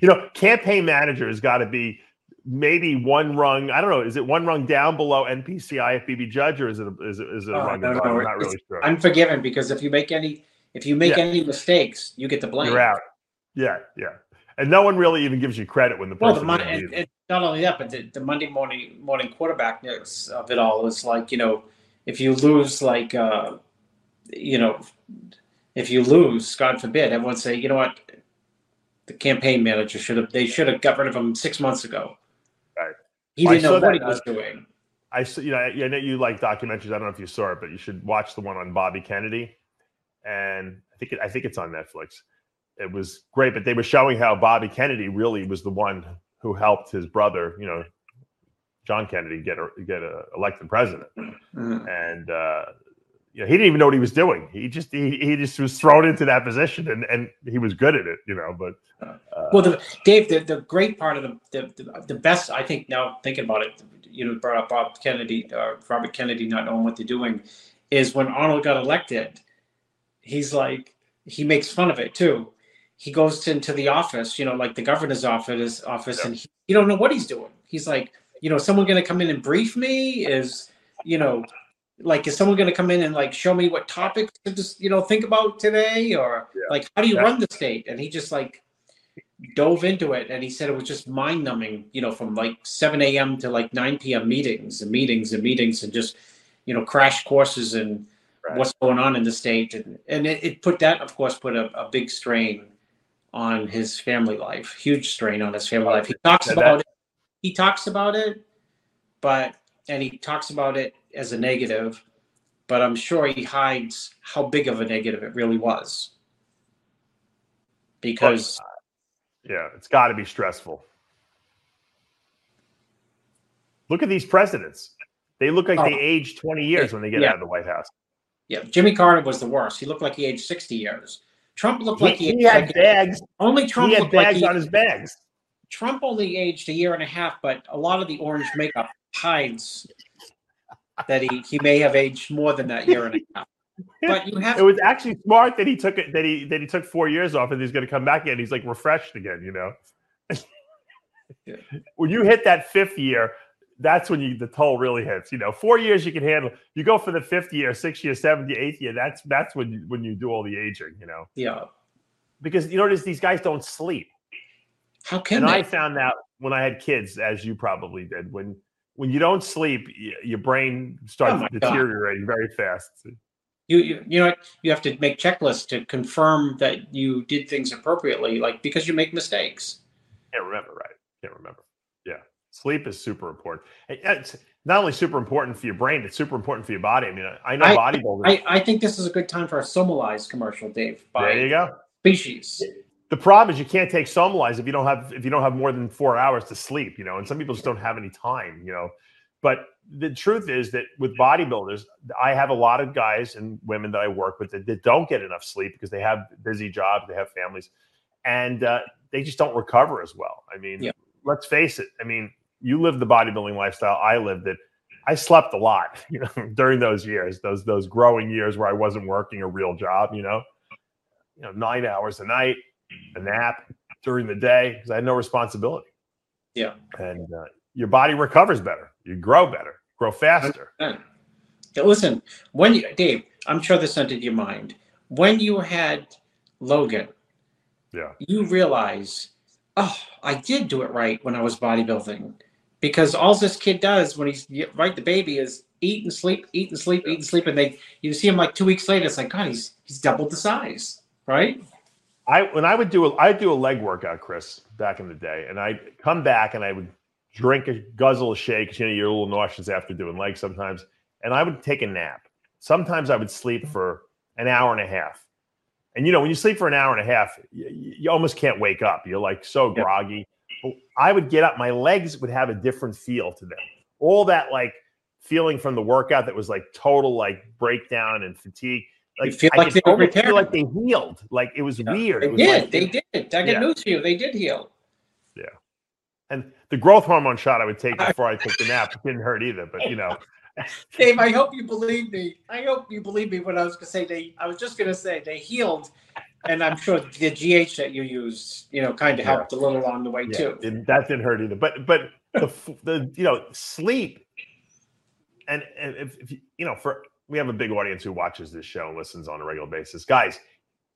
you know, campaign manager has got to be maybe one rung. I don't know. Is it one rung down below NPC IFBB judge, or is it a, is it, is it a Oh, rung no, no, I'm not really sure. Unforgiven because if you make any if you make Yeah. any mistakes, you get the blame. You're out. Yeah, yeah. And no one really even gives you credit when the Well, the mon- didn't and, not only that, but the, the Monday morning morning quarterbackness of it all is like you know, if you lose like uh, you know, if you lose, God forbid, everyone say, you know what, the campaign manager should have they should have got rid of him six months ago. Right. He Well, didn't know what he was uh, doing. I you know I, I know you like documentaries. I don't know if you saw it, but you should watch the one on Bobby Kennedy, and I think it, I think it's on Netflix. It was great, but they were showing how Bobby Kennedy really was the one who helped his brother, you know, John Kennedy, get a, get a, elected president, Mhm. and uh, you know he didn't even know what he was doing. He just he, he just was thrown into that position, and and he was good at it, you know. But uh, Well, the, Dave, the, the great part of the, the, the the best, I think, now thinking about it, you know, brought up Bob Kennedy, uh, Robert Kennedy not knowing what they're doing, is when Arnold got elected, he's like, he makes fun of it too. He goes into the office, you know, like the governor's office, office, Yeah. and he, you don't know what he's doing. He's like, you know, someone going to come in and brief me? Is, you know, like, is someone going to come in and like show me what topics to just, you know, think about today? Or Yeah. like, how do you Yeah. run the state? And he just like, dove into it and he said it was just mind numbing, you know, from like 7 a.m. to like 9 p.m. meetings and meetings and meetings and just, you know, crash courses and Right. what's going on in the state. And, and it, it put that, of course, put a, a big strain on his family life, huge strain on his family life. He talks Yeah, about it. He talks about it, but, and he talks about it as a negative, but I'm sure he hides how big of a negative it really was. Because uh, yeah, it's got to be stressful. Look at these presidents. They look like they Oh. age 20 years when they get Yeah. out of the White House. Yeah, Jimmy Carter was the worst. He looked like he aged sixty years. Trump looked like he, he had bags. only Trump he had looked like bags he, on his bags. Trump only aged a year and a half, but a lot of the orange makeup hides that he, he may have aged more than that year and a half. But you have It was actually smart that he took it that he that he took four years off and he's going to come back in. He's like refreshed again, you know. When you hit that fifth year, that's when you the toll really hits. You know, four years you can handle. You go for the fifth year, sixth year, seventh year, eighth year. That's that's when you, when you do all the aging. You know, yeah. because you notice these guys don't sleep. How can and they? I found out when I had kids, as you probably did, when when you don't sleep, your brain starts Oh my God. deteriorating very fast. you, you you know what? you have to make checklists to confirm that you did things appropriately, like because you make mistakes. Can't remember, right? Can't remember. Sleep is super important. It's not only super important for your brain; it's super important for your body. I mean, I know I- bodybuilders. I, I think this is a good time for a Somalize commercial, Dave, there you go. Species. The problem is you can't take Somalize if you don't have if you don't have more than four hours to sleep. You know, and some people just don't have any time. You know, but the truth is that with bodybuilders, I have a lot of guys and women that I work with that, that don't get enough sleep because they have busy jobs, they have families, and uh, they just don't recover as well. I mean, Yeah. let's face it. I mean, you lived the bodybuilding lifestyle. I lived it. I slept a lot, you know, during those years, those those growing years where I wasn't working a real job. You know, you know, nine hours a night, a nap during the day because I had no responsibility. Yeah. and uh, your body recovers better. You grow better, grow faster. Yeah, listen, when you, Dave, I'm sure this entered your mind. When you had Logan, Yeah. you realize, oh, I did do it right when I was bodybuilding, because all this kid does when he's right, the baby is eat and sleep, eat and sleep, eat and sleep, and they you see him like two weeks later, it's like God, he's he's doubled the size, right? I when I would do a I'd do a leg workout, Chris, back in the day, and I'd come back and I would drink a guzzle of shake. You know, you're a little nauseous after doing legs sometimes, and I would take a nap. Sometimes I would sleep for an hour and a half. And you know, when you sleep for an hour and a half, you, you almost can't wake up. You're like so groggy. I would get up, my legs would have a different feel to them. All that like feeling from the workout that was like total like breakdown and fatigue, like feel like could they were feel like they healed. Like it was weird. They It was did. like- they did. I got Yeah. news for you. They did heal. Yeah. And the growth hormone shot I would take before I took the nap didn't hurt either. But you know, Dave, I hope you believe me. I hope you believe me when I was going to say they. I was just going to say they healed, and I'm sure the GH that you used, you know, kind of Yeah. helped a little along the way yeah, too. it- that didn't hurt either. But but the the you know sleep, and, and if, if you, you know for we have a big audience who watches this show and listens on a regular basis, guys.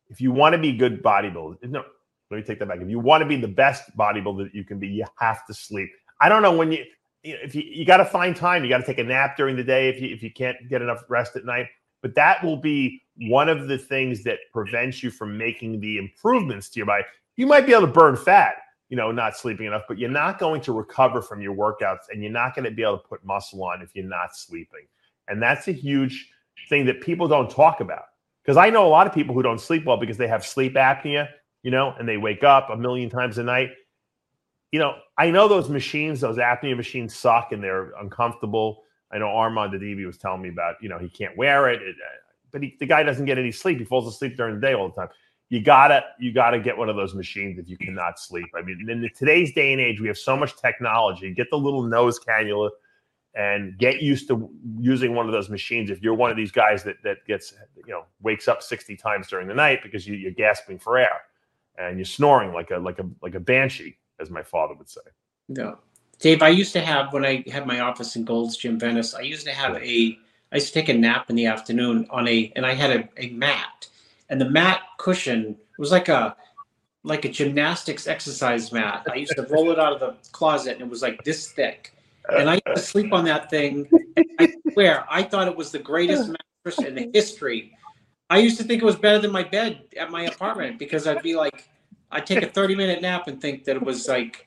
If you want to be good bodybuilder, no, let me take that back. If you want to be the best bodybuilder that you can be, you have to sleep. I don't know when you you know, if you you got to find time. You got to take a nap during the day if you if you can't get enough rest at night. But that will be one of the things that prevents you from making the improvements to your body. You might be able to burn fat, you know, not sleeping enough, but you're not going to recover from your workouts and you're not going to be able to put muscle on if you're not sleeping. And that's a huge thing that people don't talk about. Because I know a lot of people who don't sleep well because they have sleep apnea, you know, and they wake up a million times a night. You know, I know those machines, those apnea machines suck and they're uncomfortable. I know Armand Adivi was telling me about, you know, he can't wear it, it uh, but he, the guy doesn't get any sleep. He falls asleep during the day all the time. You gotta, you gotta get one of those machines if you cannot sleep. I mean, in the, today's day and age, we have so much technology. Get the little nose cannula and get used to using one of those machines. If you're one of these guys that that gets, you know, wakes up 60 times during the night because you, you're gasping for air and you're snoring like a like a like a banshee, as my father would say. No. Dave, I used to have when I had my office in Gold's Gym Venice, I used to have a I used to take a nap in the afternoon on a and I had a, a mat. And the mat cushion was like a like a gymnastics exercise mat. I used to roll it out of the closet and it was like this thick. And I used to sleep on that thing. And I swear, I thought it was the greatest mattress in the history. I used to think it was better than my bed at my apartment because I'd be like, I'd take a 30 minute nap and think that it was like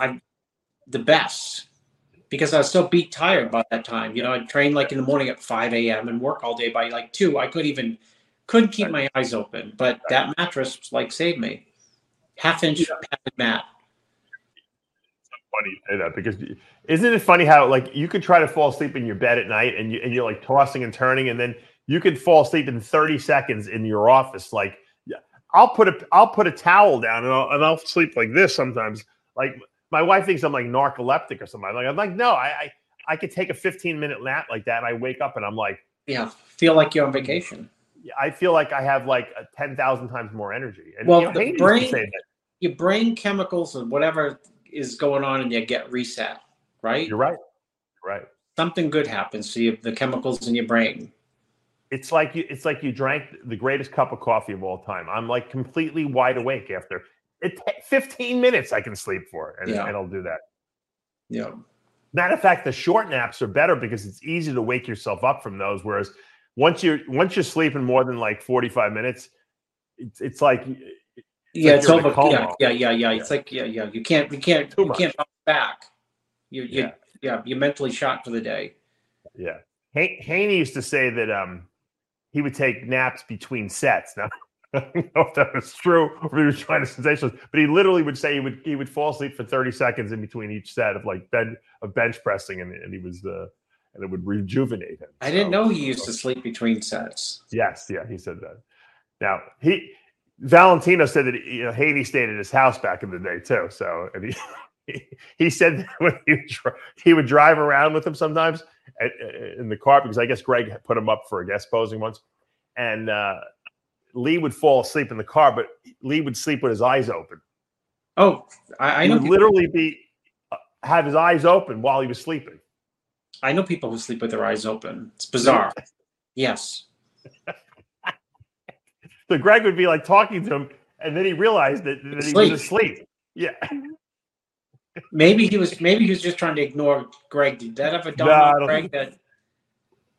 I the best because I was so beat tired by that time. You know, I'd train like in the morning at 5 a.m. and work all day by like two. I couldn't even couldn't keep my eyes open. But that mattress like saved me. Half inch padded mat. funny you say that because isn't it funny how like you could try to fall asleep in your bed at night and you and you're like tossing and turning and then you could fall asleep in 30 seconds in your office like yeah I'll put a I'll put a towel down and I'll, and I'll sleep like this sometimes like my wife thinks I'm like narcoleptic or something I'm like I'm like no I, I I could take a 15 minute nap like that and I wake up and I'm like Yeah, feel like you're on vacation. I feel like I have like a 10,000 times more energy and Well, you know, the Hayden used to brain-. Your brain chemicals and whatever is going on in you get reset, right? you're right right Something good happens to you, the chemicals in your brain. it's like you it's like you drank the greatest cup of coffee of all time. I'm like completely wide awake after it. 15 minutes I can sleep for, and, Yeah. and I'll do that. Yeah. Matter of fact, the short naps are better because it's easy to wake yourself up from those. Whereas once you're once you're sleeping more than like 45 minutes, it's it's like Yeah, like it's you're in a over. Yeah, yeah, yeah, yeah. It's like yeah, yeah. You can't, you can't, Too you much. can't bounce back. You, you, Yeah. yeah. You're mentally shot for the day. yeah. Hay- Haney used to say that um he would take naps between sets. Now I don't know if that was true or if he was trying to sensationalize, but he literally would say he would he would fall asleep for 30 seconds in between each set of like bed of bench pressing and, and he was uh and it would rejuvenate him. I didn't So- know he used to sleep between sets. Yes, yeah, he said that. Now he Valentino said that you know Haney stayed at his house back in the day too. So and he he, he said that when he would, he would drive around with him sometimes at, in the car because I guess Greg put him up for a guest posing once, and uh, Lee would fall asleep in the car, but Lee would sleep with his eyes open. Oh, I, I know. would literally be uh, have his eyes open while he was sleeping. I know people who sleep with their eyes open. It's bizarre. Yes. So Greg would be like talking to him, and then he realized that, that he was asleep. Yeah. Maybe he was. Maybe he was just trying to ignore Greg. Did that ever dawn No, on Greg that?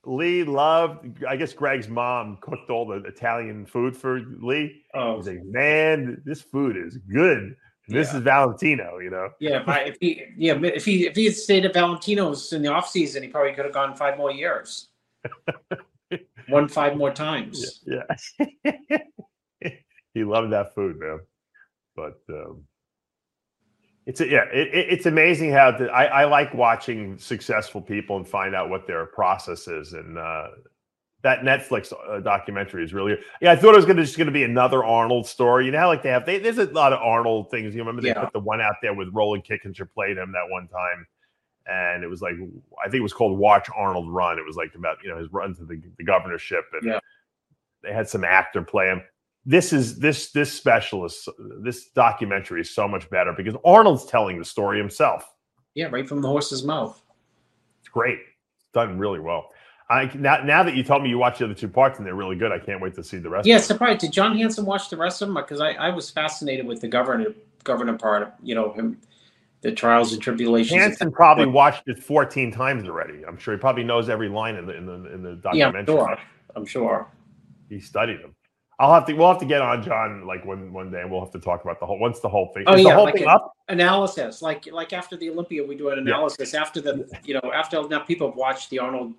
Lee loved. I guess Greg's mom cooked all the Italian food for Lee. Oh, He's like, man, this food is good. This Yeah. is Valentino, you know. yeah. If, he, yeah, if he, if he had stayed at Valentino's in the off season, he probably could have gone five more years. Won five more times. Yeah, he loved that food, man. But um, it's a, yeah, it, it- it's amazing how the, I, I like watching successful people and find out what their process is, and uh, that Netflix uh, documentary is really yeah. I thought it was gonna just gonna be another Arnold story. You know how like they have they, there's a lot of Arnold things. You remember they Yeah. put the one out there with Roland Kickinger played him that one time, and it was like I think it was called Watch Arnold Run. It was like about you know his run to the, the governorship, and Yeah. they had some actor play him. This is this this specialist this documentary is so much better because Arnold's telling the story himself. Yeah, right from the horse's mouth. It's great. It's done really well. I now now that you told me you watched the other two parts and they're really good, I can't wait to see the rest. Yeah, surprised. Did John Hansen watch the rest of them? Because I, I was fascinated with the governor governor part. You know him, the trials and tribulations. Hanson probably watched it 14 times already. I'm sure he probably knows every line in the in the, in the Yeah, documentary. I'm sure. I'm sure. He studied them. I'll have to we'll have to get on John like one one day and we'll have to talk about the whole once the whole thing. Oh, is yeah, the whole like thing up? Analysis, like like after the Olympia, we do an analysis. After the you know after now people have watched the Arnold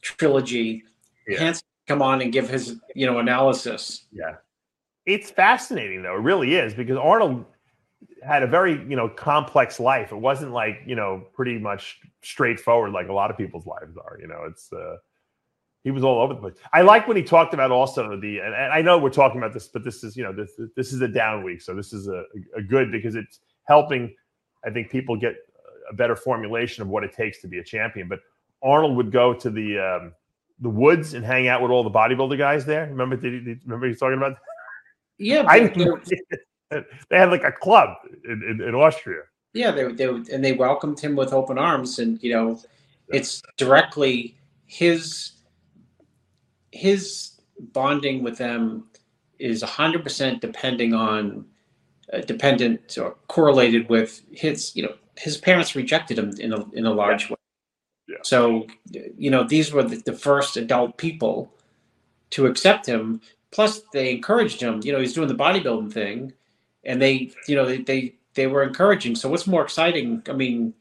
trilogy. Yeah. Hansen come on and give his you know analysis. Yeah. It's fascinating though. It really is because Arnold had a very, you know, complex life. It wasn't like, you know, pretty much straightforward like a lot of people's lives are, you know. It's uh he was all over the place. I like when he talked about also the and, I know we're talking about this, but this is, you know, this this is a down week. So this is a, a good because it's helping I think people get a better formulation of what it takes to be a champion. But Arnold would go to the um the woods and hang out with all the bodybuilder guys there. Remember? Did he, remember he's talking about? Yeah, I they had like a club in, in, in Austria. Yeah, they, they and they welcomed him with open arms, and you know, it's directly his his bonding with them is hundred percent depending on uh, dependent or correlated with his you know his parents rejected him in a in a large way. Yeah. So you know these were the, the first adult people to accept him. Plus, they encouraged him. You know, he's doing the bodybuilding thing, and they you know they they, they were encouraging. So what's more exciting? I mean,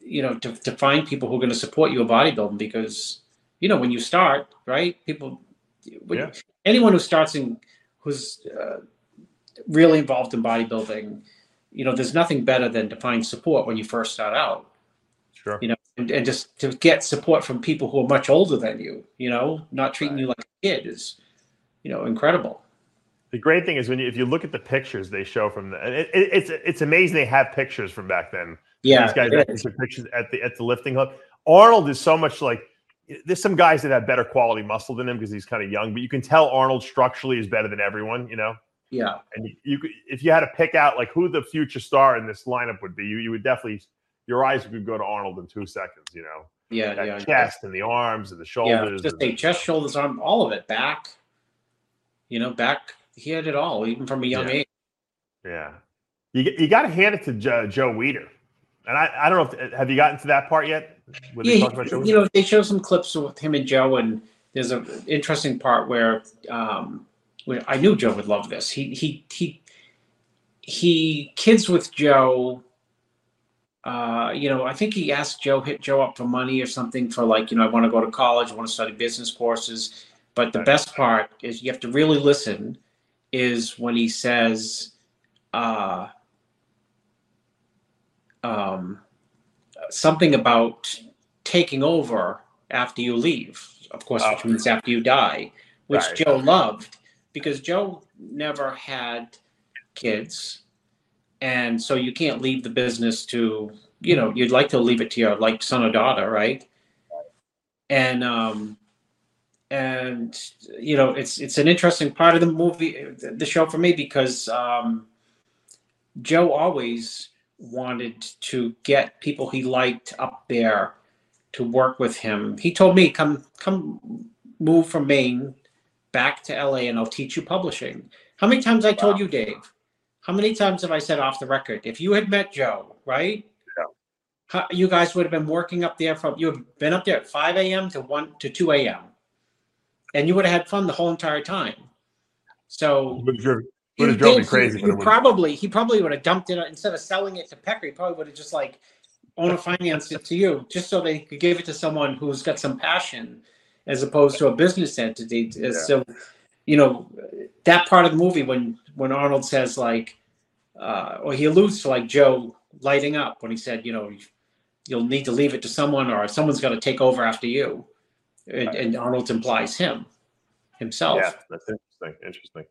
you know, to, to find people who are going to support you in bodybuilding because you know when you start, right? People, when, Yeah. anyone who starts in who's uh, really involved in bodybuilding, you know, there's nothing better than to find support when you first start out Sure. you know, and, and just to get support from people who are much older than you, you know, not treating you like a kid is, you know, incredible. The great thing is when you, if you look at the pictures they show from the, and it, it, it's it's amazing they have pictures from back then. Yeah, These guys it actually is. took pictures at the at the lifting club. Arnold is so much like there's some guys that have better quality muscle than him because he's kind of young, but you can tell Arnold structurally is better than everyone, you know. yeah, And you, could, if you had to pick out like who the future star in this lineup would be, you you would definitely your eyes would go to Arnold in two seconds, you know. yeah, That yeah. chest and the arms and the Yeah, shoulders. just say chest, shoulders, arm, all of it, back. You know, back. He had it all, even from a young Yeah. age. Yeah, you you got to hand it to Joe, Joe Weider, and I, I don't know if have you gotten to that part yet? Yeah, talk about Joe he, you know, they show some clips with him and Joe, and there's an interesting part where, um, where I knew Joe would love this. He he he he kids with Joe. Uh, you know, I think he asked Joe hit Joe up for money or something for like, you know, I want to go to college, I want to study business courses. But the Right. best part is you have to really listen. Is when he says, uh, um, something about taking over after you leave, of course, which Oh. means after you die, which Right. Joe loved because Joe never had kids. And so you can't leave the business to, you know, you'd like to leave it to your like son or daughter, right? And um and you know, it's it's an interesting part of the movie the show for me because um Joe always wanted to get people he liked up there to work with him. He told me, "Come, come, move from Maine back to LA, and I'll teach you publishing." How many times I told you, Dave? How many times have I said off the record? If you had met Joe, right? Yeah. How, you guys would have been working up there from. You have been up there at five a.m. to one to two a.m. and you would have had fun the whole entire time. So Would have drove me crazy. You, but you it would- probably he probably would have dumped it instead of selling it to Pecker. He probably would have just like owner financed it to you, just so they could give it to someone who's got some passion, as opposed to a business entity. Yeah. So, you know, that part of the movie when when Arnold says like, uh, or he alludes to like Joe lighting up when he said, you know, you'll need to leave it to someone, or someone's got to take over after you. and, and Arnold implies him himself. Yeah, that's interesting. Interesting.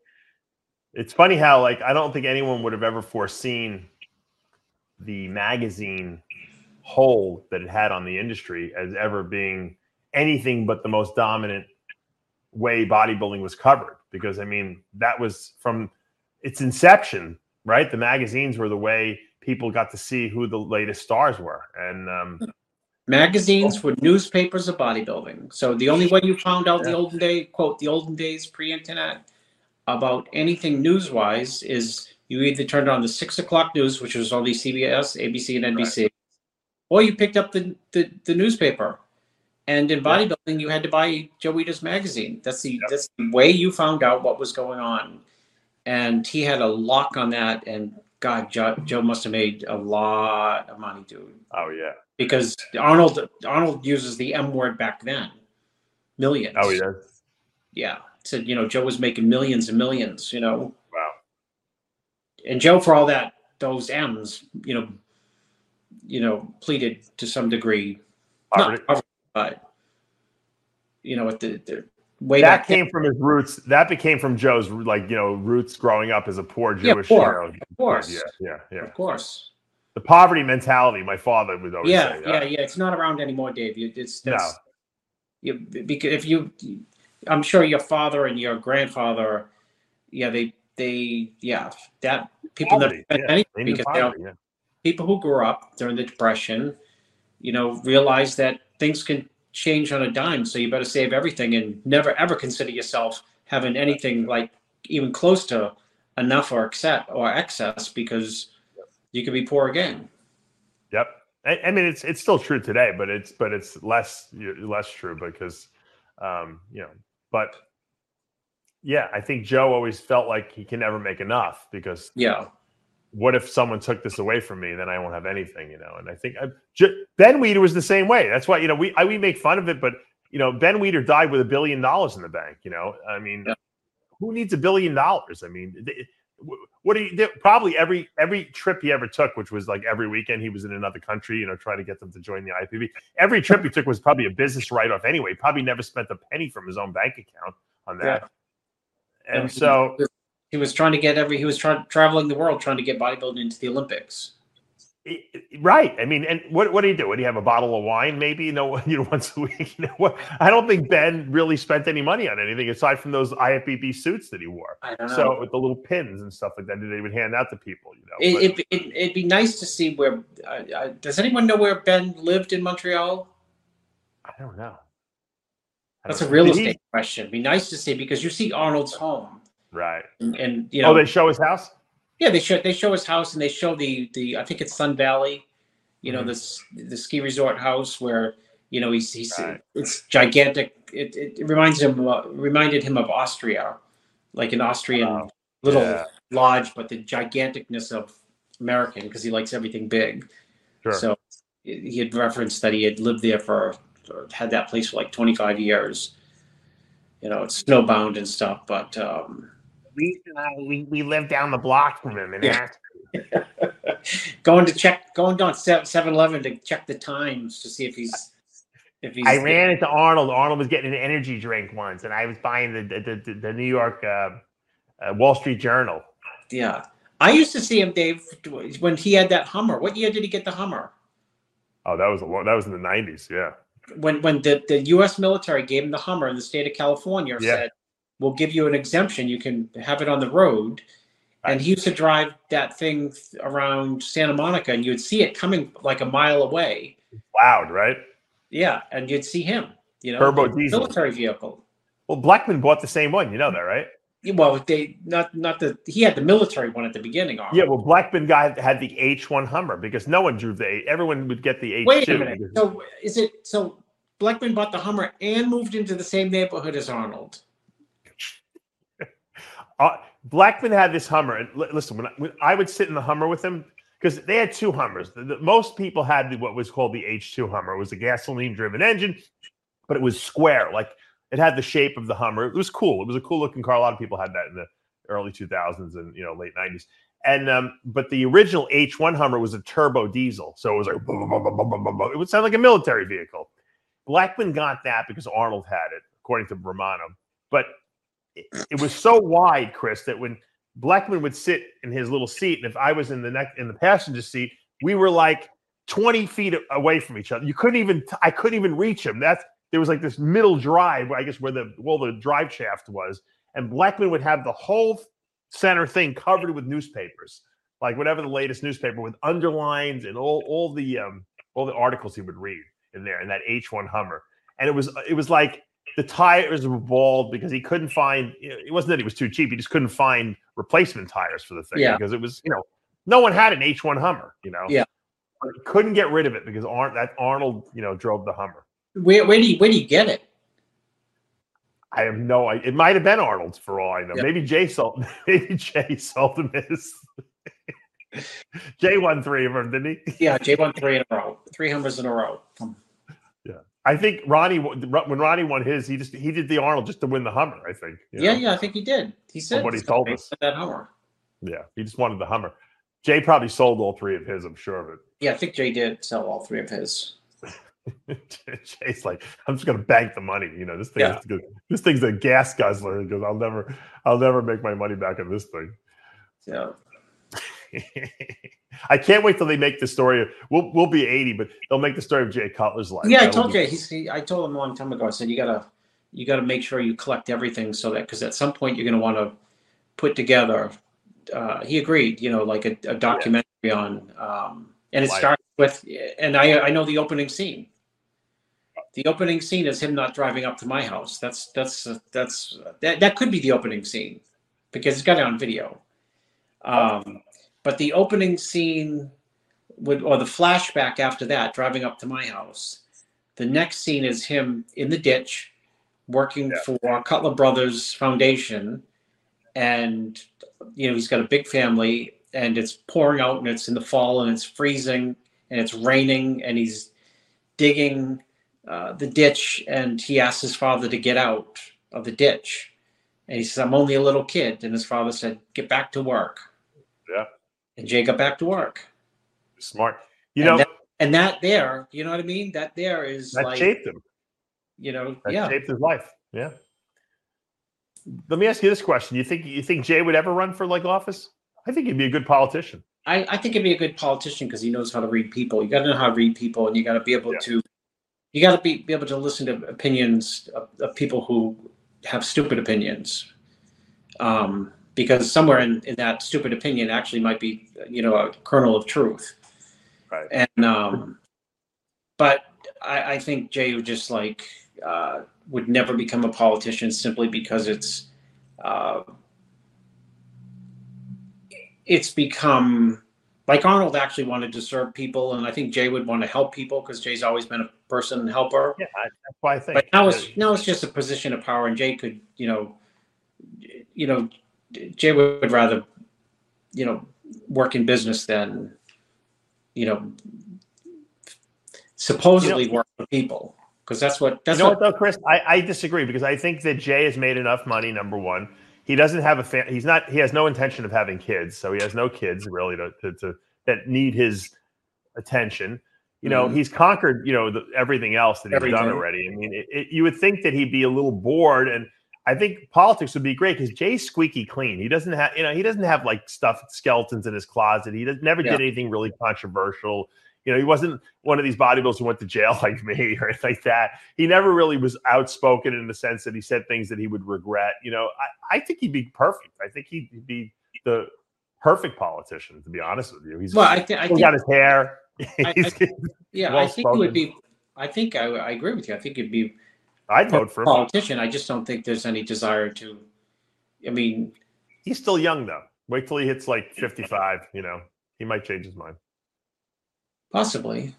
It's funny how like I don't think anyone would have ever foreseen the magazine hold that it had on the industry as ever being anything but the most dominant way bodybuilding was covered because I mean that was from its inception, right? The magazines were the way people got to see who the latest stars were, and um, magazines were newspapers of bodybuilding. So the only way you found out yeah. the olden day quote the olden days pre-internet about anything news-wise is you either turned on the six o'clock news, which was only CBS, ABC, and NBC, right. or you picked up the, the, the newspaper. And in bodybuilding, you had to buy Joe magazine. That's the that's the way you found out what was going on. And he had a lock on that. And God, Joe, Joe must have made a lot of money, dude. Oh yeah, because Arnold Arnold uses the M word back then, millions. Oh yeah, yeah. Said you know Joe was making millions and millions. You know. Wow. And Joe, for all that, those M's, you know, you know, pleaded to some degree, poverty. not poverty, but you know, at the, the way that came then. from his roots. That became from Joe's like you know roots growing up as a poor Jewish. Yeah, poor. You know, of course. Yeah, yeah, yeah. Of course. The poverty mentality. My father would always yeah, say. Yeah, yeah, yeah. It's not around anymore, Dave. It's no. You, because if you, I'm sure your father and your grandfather, yeah, they they yeah that people poverty, that yeah. because poverty, yeah. people who grew up during the depression, you know, realize that things can change on a dime. So you better save everything and never ever consider yourself having anything like even close to enough or excess or excess because you could be poor again. Yep. I, I, mean, it's it's still true today, but it's but it's less less true because, um, you know, but yeah, I think Joe always felt like he can never make enough because yeah, what if someone took this away from me? Then I won't have anything, you know. And I think I, Ben Weider was the same way. That's why you know we I, we make fun of it, but you know Ben Weider died with a billion dollars in the bank. You know, I mean, yeah. who needs a billion dollars? I mean, what do you probably every every trip he ever took, which was like every weekend he was in another country, you know, trying to get them to join the IFBB. Every trip he took was probably a business write off anyway. Probably never spent a penny from his own bank account on that. Yeah. And so he was trying to get every he was tra- traveling the world trying to get bodybuilding into the Olympics. Right. I mean, and what what do you do? Would he have a bottle of wine? Maybe you know, you know, once a week. You know what? I don't think Ben really spent any money on anything aside from those IFBB suits that he wore. I don't know. So with the little pins and stuff like that, that they would hand out to people. You know, it, it, it, would be nice to see where. Uh, uh, does anyone know where Ben lived in Montreal? I don't know. I That's don't a real estate he... question. It'd be nice to see because you see Arnold's home Right. And, and, you know, oh, they show his house. Yeah, they show they show his house, and they show the the I think it's Sun Valley, you know, mm-hmm. this the ski resort house where you know he's he's right. it's gigantic. It, it, reminds him uh, reminded him of Austria, like an Austrian wow. little yeah. lodge, but the giganticness of American because he likes everything big. Sure. So he had referenced that he had lived there for had that place for like 25 years. You know, it's snowbound and stuff, but um, we, uh, we we live down the block from him in yeah. going to check, going down 7 Eleven to check the times to see if he's. If he's I ran into Arnold. Arnold was getting an energy drink once, and I was buying the the, the, the New York uh, uh, Wall Street Journal. Yeah, I used to see him, Dave, when he had that Hummer. What year did he get the Hummer? Oh, that was a that was in the nineties. Yeah. When when the, the U.S. military gave him the Hummer in the state of California, yeah. said we'll give you an exemption. You can have it on the road. And he used to drive that thing around Santa Monica, and you'd see it coming like a mile away. Loud, right? Yeah, and you'd see him. You know, turbo diesel military vehicle. Well, Blechman bought the same one. You know that, right? Well, they not not the he had the military one at the beginning. Yeah, well, Blechman guy had the H one Hummer because no one drew the Everyone would get the H. Wait a minute. So is it so? Blechman bought the Hummer and moved into the same neighborhood as Arnold. Uh, Blechman had this Hummer, and l- listen, when I, when I, would sit in the Hummer with him, because they had two Hummers. The, the, most people had the, what was called the H2 Hummer. It was a gasoline-driven engine, but it was square, like it had the shape of the Hummer. It was cool. It was a cool-looking car. A lot of people had that in the early 2000s and you know late 90s. And um, but the original H1 Hummer was a turbo diesel, so it was like it would sound like a military vehicle. Blechman got that because Arnold had it, according to Romano. But it, it was so wide, Chris, that when Blechman would sit in his little seat, and if I was in the neck in the passenger seat, we were like 20 feet away from each other. You couldn't even I couldn't even reach him. That's there was like this middle drive, I guess where the well the drive shaft was, and Blechman would have the whole center thing covered with newspapers, like whatever the latest newspaper with underlines and all all the um all the articles he would read in there in that H1 Hummer. And it was it was like the tires were bald because he couldn't find it wasn't that he was too cheap, he just couldn't find replacement tires for the thing Yeah. because it was, you know, no one had an H1 Hummer, you know. Yeah. But he couldn't get rid of it because Ar- that Arnold, you know, drove the Hummer. Where where do you where do you get it? I have no idea. It might have been Arnold's for all I know. Yeah. Maybe Jay sold maybe Jay sold him his. Jay won three of them, didn't he? Yeah, Jay won three in a row, three Hummers in a row. Hmm. I think Ronnie when Ronnie won his, he just he did the Arnold just to win the Hummer. I think. Yeah, know? yeah, I think he did. He said what he told us. that Hummer. yeah. He just wanted the Hummer. Jay probably sold all three of his. I'm sure of it. Yeah, I think Jay did sell all three of his. Jay's like, I'm just gonna bank the money. You know, this thing, Yeah. is good. this thing's a gas guzzler. He goes, I'll never, I'll never make my money back on this thing. So I can't wait till they make the story. Of, we'll we'll be 80, but they'll make the story of Jay Cutler's life. yeah, I That'll told be- you. He's, he, I told him a long time ago. I said you gotta you gotta make sure you collect everything so that because at some point you're gonna want to put together. Uh, he agreed. You know, like a, a documentary on, um, and it Life. starts with, and I I know the opening scene. The opening scene is him not driving up to my house. That's that's that's that that could be the opening scene because it's got it on video. Um, but the opening scene would or the flashback after that, driving up to my house. The next scene is him in the ditch working Yeah. for Cutler Brothers Foundation. And you know, he's got a big family and it's pouring out and it's in the fall and it's freezing and it's raining and he's digging uh, the ditch and he asks his father to get out of the ditch. And he says, I'm only a little kid. And his father said, Get back to work. And Jay got back to work. smart. You And know, that- And that there, you know what I mean? That there is that like, shaped him. you know, That yeah. shaped his life. Yeah. Let me ask you this question: You think you think Jay would ever run for like office? I think he'd be a good politician. I, I think he'd be a good politician because he knows how to read people. You got to know how to read people, and you got to be able Yeah. to, you got to be, be able to listen to opinions of, of people who have stupid opinions. Um, because somewhere in, in that stupid opinion actually might be, you know, a kernel of truth. Right. And, um, but I, I think Jay would just like, uh, would never become a politician simply because it's, uh, it's become like Arnold actually wanted to serve people, and I think Jay would want to help people because Jay's always been a person helper. Yeah, I, that's why I think. But now it's now it's just a position of power, and Jay could, you know, you know, Jay would rather, you know, work in business than, you know, supposedly work for people because that's what that's you know what, what though, Chris? I, I disagree because I think that Jay has made enough money. Number one, he doesn't have a fan. he's not he has no intention of having kids, so he has no kids really to to, to that need his attention. You know, Mhm. he's conquered you know the, everything else that he's done already. I mean, it, it, you would think that he'd be a little bored, and I think politics would be great because Jay's squeaky clean. He doesn't have you know he doesn't have like stuff skeletons in his closet. He does, never Yeah. did anything really controversial. You know, he wasn't one of these bodybuilders who went to jail like me or anything like that. He never really was outspoken in the sense that he said things that he would regret. You know, I, I think he'd be perfect. I think he'd be the perfect politician, to be honest with you. He's well, I, th- I he's got his hair. I- He's- yeah, I think it would be. I think I, I agree with you. I think it'd be I'd vote for him. politician. I just don't think there's any desire to. I mean, He's still young though. Wait till he hits like 55, you know. He might change his mind. possibly.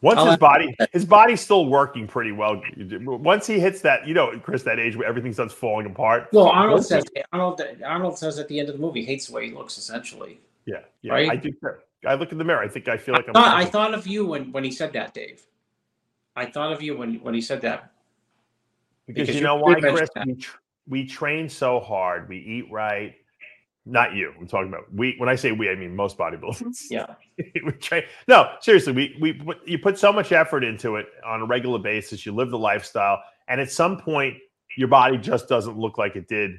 Once I'll his body, his body's still working pretty well. Once he hits that, you know, Chris, that age where everything starts falling apart. Well, Arnold Once he- says Arnold Arnold says at the end of the movie he hates the way he looks. Essentially, Yeah, yeah. Right? I do. too. I look in the mirror. I think I feel like I I'm. thought, I thought of you when when he said that, Dave. I thought of you when when he said that. Because, because you know why, Chris? We, we train so hard. We eat right. not you. I'm talking about we. When I say we, I mean most bodybuilders. Yeah. we train. No, seriously, we we put, you put so much effort into it on a regular basis. You live the lifestyle, and at some point, your body just doesn't look like it did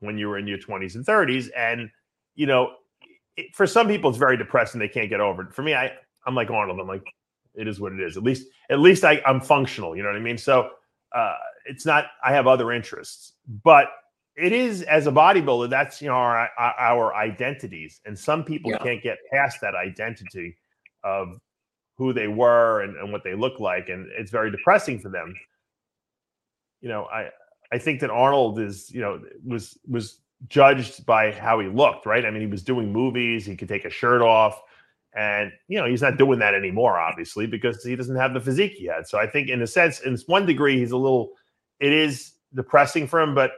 when you were in your 20s and 30s. And you know, it, for some people, it's very depressing. They can't get over it. For me, I I'm like Arnold. I'm like, it is what it is. At least at least I I'm functional. You know what I mean? So uh, it's not. I have other interests, but it is as a bodybuilder that's you know our our identities and some people yeah. can't get past that identity of who they were and, and what they look like and it's very depressing for them you know i i think that arnold is you know was was judged by how he looked right i mean he was doing movies he could take a shirt off and you know he's not doing that anymore obviously because he doesn't have the physique he had so i think in a sense in one degree he's a little it is depressing for him but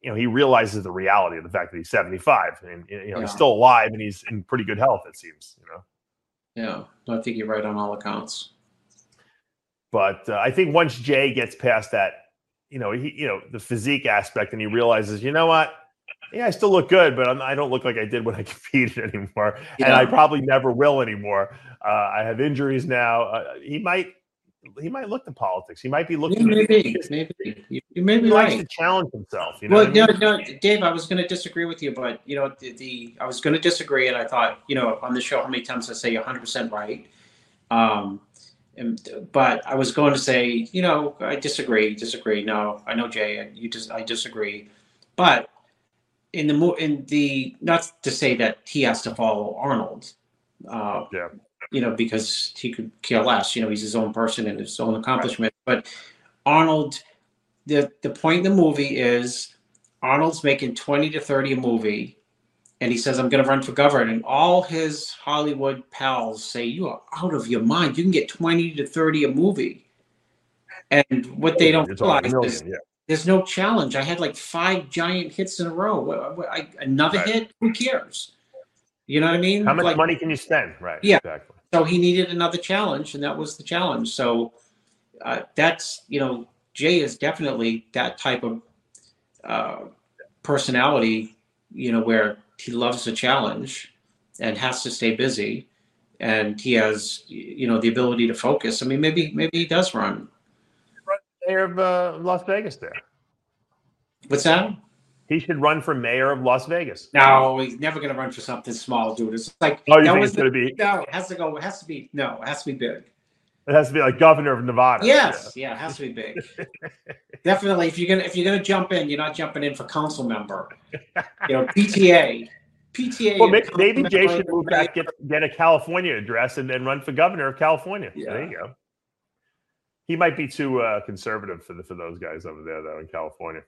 you know, he realizes the reality of the fact that he's 75 and you know yeah. he's still alive and he's in pretty good health. It seems, you know. Yeah, I think you're right on all accounts. But uh, I think once Jay gets past that, you know, he, you know, the physique aspect, and he realizes, you know what, yeah, I still look good, but I'm, I do not look like I did when I competed anymore, yeah. and I probably never will anymore. Uh, I have injuries now. Uh, he might he might look to politics. He might be looking. Yeah, maybe, maybe you, you may be he right. likes to challenge himself. You know well, no, I mean? no, Dave, I was going to disagree with you, but you know, the, the I was going to disagree, and I thought, you know, on the show, how many times I say 100 percent right. Um, and, but I was going to say, you know, I disagree, disagree. No, I know Jay, and you just, I disagree. But in the more in the not to say that he has to follow Arnold. Uh, yeah you know, because he could care less. You know, he's his own person and his own accomplishment. Right. But Arnold, the the point in the movie is Arnold's making twenty to thirty a movie, and he says, "I'm going to run for governor." And all his Hollywood pals say, "You are out of your mind. You can get twenty to thirty a movie." And what they don't realize million, is yeah. There's no challenge. I had like five giant hits in a row. I, another right. hit? Who cares? You know what I mean? How much like, money can you spend? Right. Yeah. Exactly. So he needed another challenge, and that was the challenge. So uh, that's you know Jay is definitely that type of uh, personality. You know where he loves a challenge and has to stay busy, and he has you know the ability to focus. I mean, maybe maybe he does run. Mayor of uh, Las Vegas there. What's that? He should run for mayor of Las Vegas. No, he's never going to run for something small, dude. It's like oh, you think it's going to be? No, it has to go. It has to be. No, it has to be big. It has to be like governor of Nevada. Yes, yeah, yeah it has to be big. Definitely, if you're gonna if you're gonna jump in, you're not jumping in for council member. You know, PTA. PTA. Well, maybe, maybe Jay should move back, get get a California address, and then run for governor of California. Yeah. There you go. He might be too uh, conservative for the for those guys over there, though, in California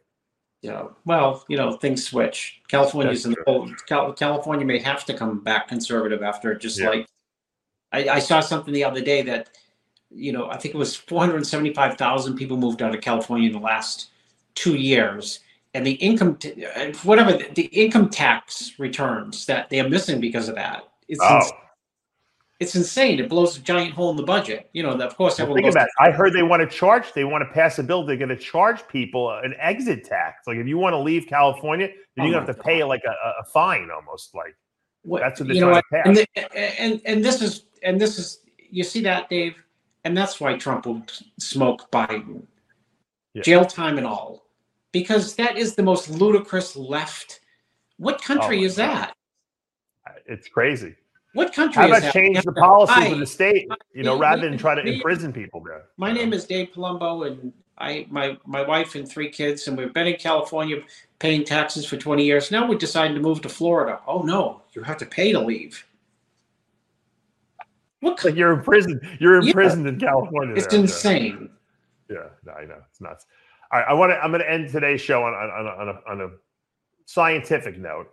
Yeah, well, you know, things switch. California's in the whole, California may have to come back conservative after just yeah. like I, I, saw something the other day that you know I think it was 475,000 people moved out of California in the last two years, and the income, t- whatever the, the, income tax returns that they are missing because of that. It's oh it's insane. It blows a giant hole in the budget. You know, of course, well, think about it. I heard they want to charge. They want to pass a bill. They're going to charge people an exit tax. Like if you want to leave California, then oh you have to God. pay like a, a, fine, almost like what, that's what they're you know what? And, the, and and this is and this is you see that Dave, and that's why Trump will smoke Biden, yeah. jail time and all, because that is the most ludicrous left. What country oh is God. that? It's crazy. What country? How about change the policies of the state? You know, rather than try to imprison people there. My name is Dave Palumbo, and I, my my wife and three kids, and we've been in California paying taxes for 20 years. Now we're deciding to move to Florida. Oh no, you have to pay to leave. What? Like you're in prison. You're imprisoned yeah. in California. It's there, insane. Yeah, no, I know it's nuts. All right, I want to. I'm going to end today's show on on, on, a, on a scientific note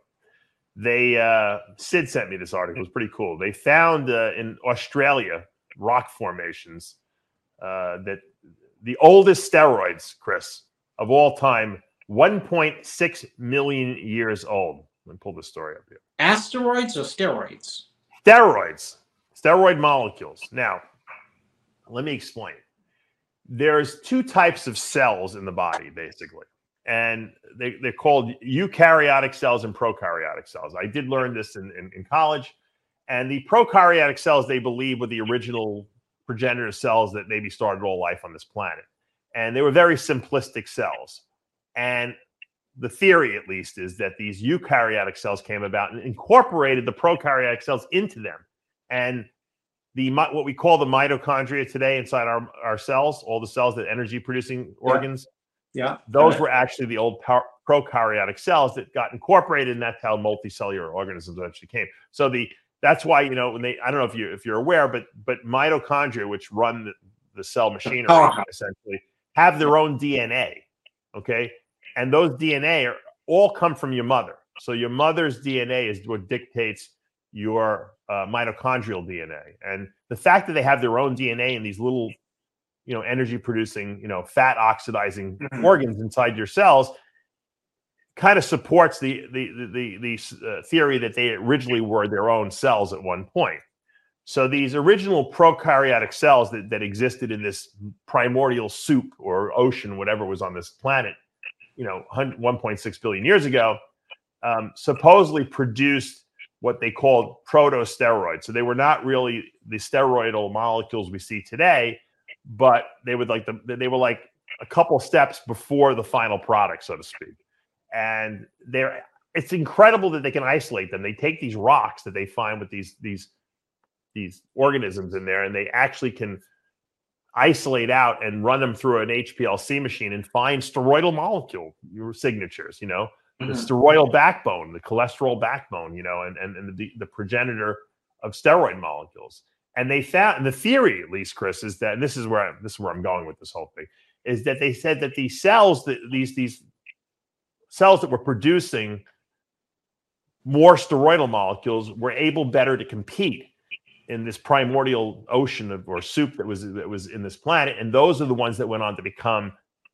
they uh, Sid sent me this article. It was pretty cool. They found uh, in Australia rock formations uh, that the oldest steroids, Chris, of all time, 1.6 million years old. Let me pull this story up here. Asteroids or steroids? Steroids, steroid molecules. Now, let me explain. There's two types of cells in the body, basically and they, they're called eukaryotic cells and prokaryotic cells. I did learn this in, in, in college. And the prokaryotic cells, they believe, were the original progenitor cells that maybe started all life on this planet. And they were very simplistic cells. And the theory, at least, is that these eukaryotic cells came about and incorporated the prokaryotic cells into them. And the what we call the mitochondria today inside our, our cells, all the cells that energy producing organs, yeah, those were actually the old prokaryotic cells that got incorporated, and that's how multicellular organisms eventually came. So the that's why you know when they I don't know if you if you're aware, but but mitochondria, which run the, the cell machinery oh. essentially, have their own DNA. Okay, and those DNA are all come from your mother. So your mother's DNA is what dictates your uh, mitochondrial DNA. And the fact that they have their own DNA in these little, you know, energy producing, you know, fat oxidizing mm-hmm. organs inside your cells kind of supports the the the the, uh, theory that they originally were their own cells at one point. So these original prokaryotic cells that, that existed in this primordial soup or ocean, whatever was on this planet, you know, 1.6 billion years ago, um, supposedly produced what they called protosteroids. So they were not really the steroidal molecules we see today, but they would like the they were like a couple steps before the final product, so to speak. And they're it's incredible that they can isolate them. They take these rocks that they find with these these these organisms in there, and they actually can isolate out and run them through an HPLC machine and find steroidal molecule your signatures. You know, mm-hmm. the steroidal backbone, the cholesterol backbone, you know, and, and, and the, the progenitor of steroid molecules. And they found, the theory, at least, Chris, is that this is where I, this is where I'm going with this whole thing, is that they said that these cells, that these these cells that were producing more steroidal molecules were able better to compete in this primordial ocean of, or soup that was that was in this planet, and those are the ones that went on to become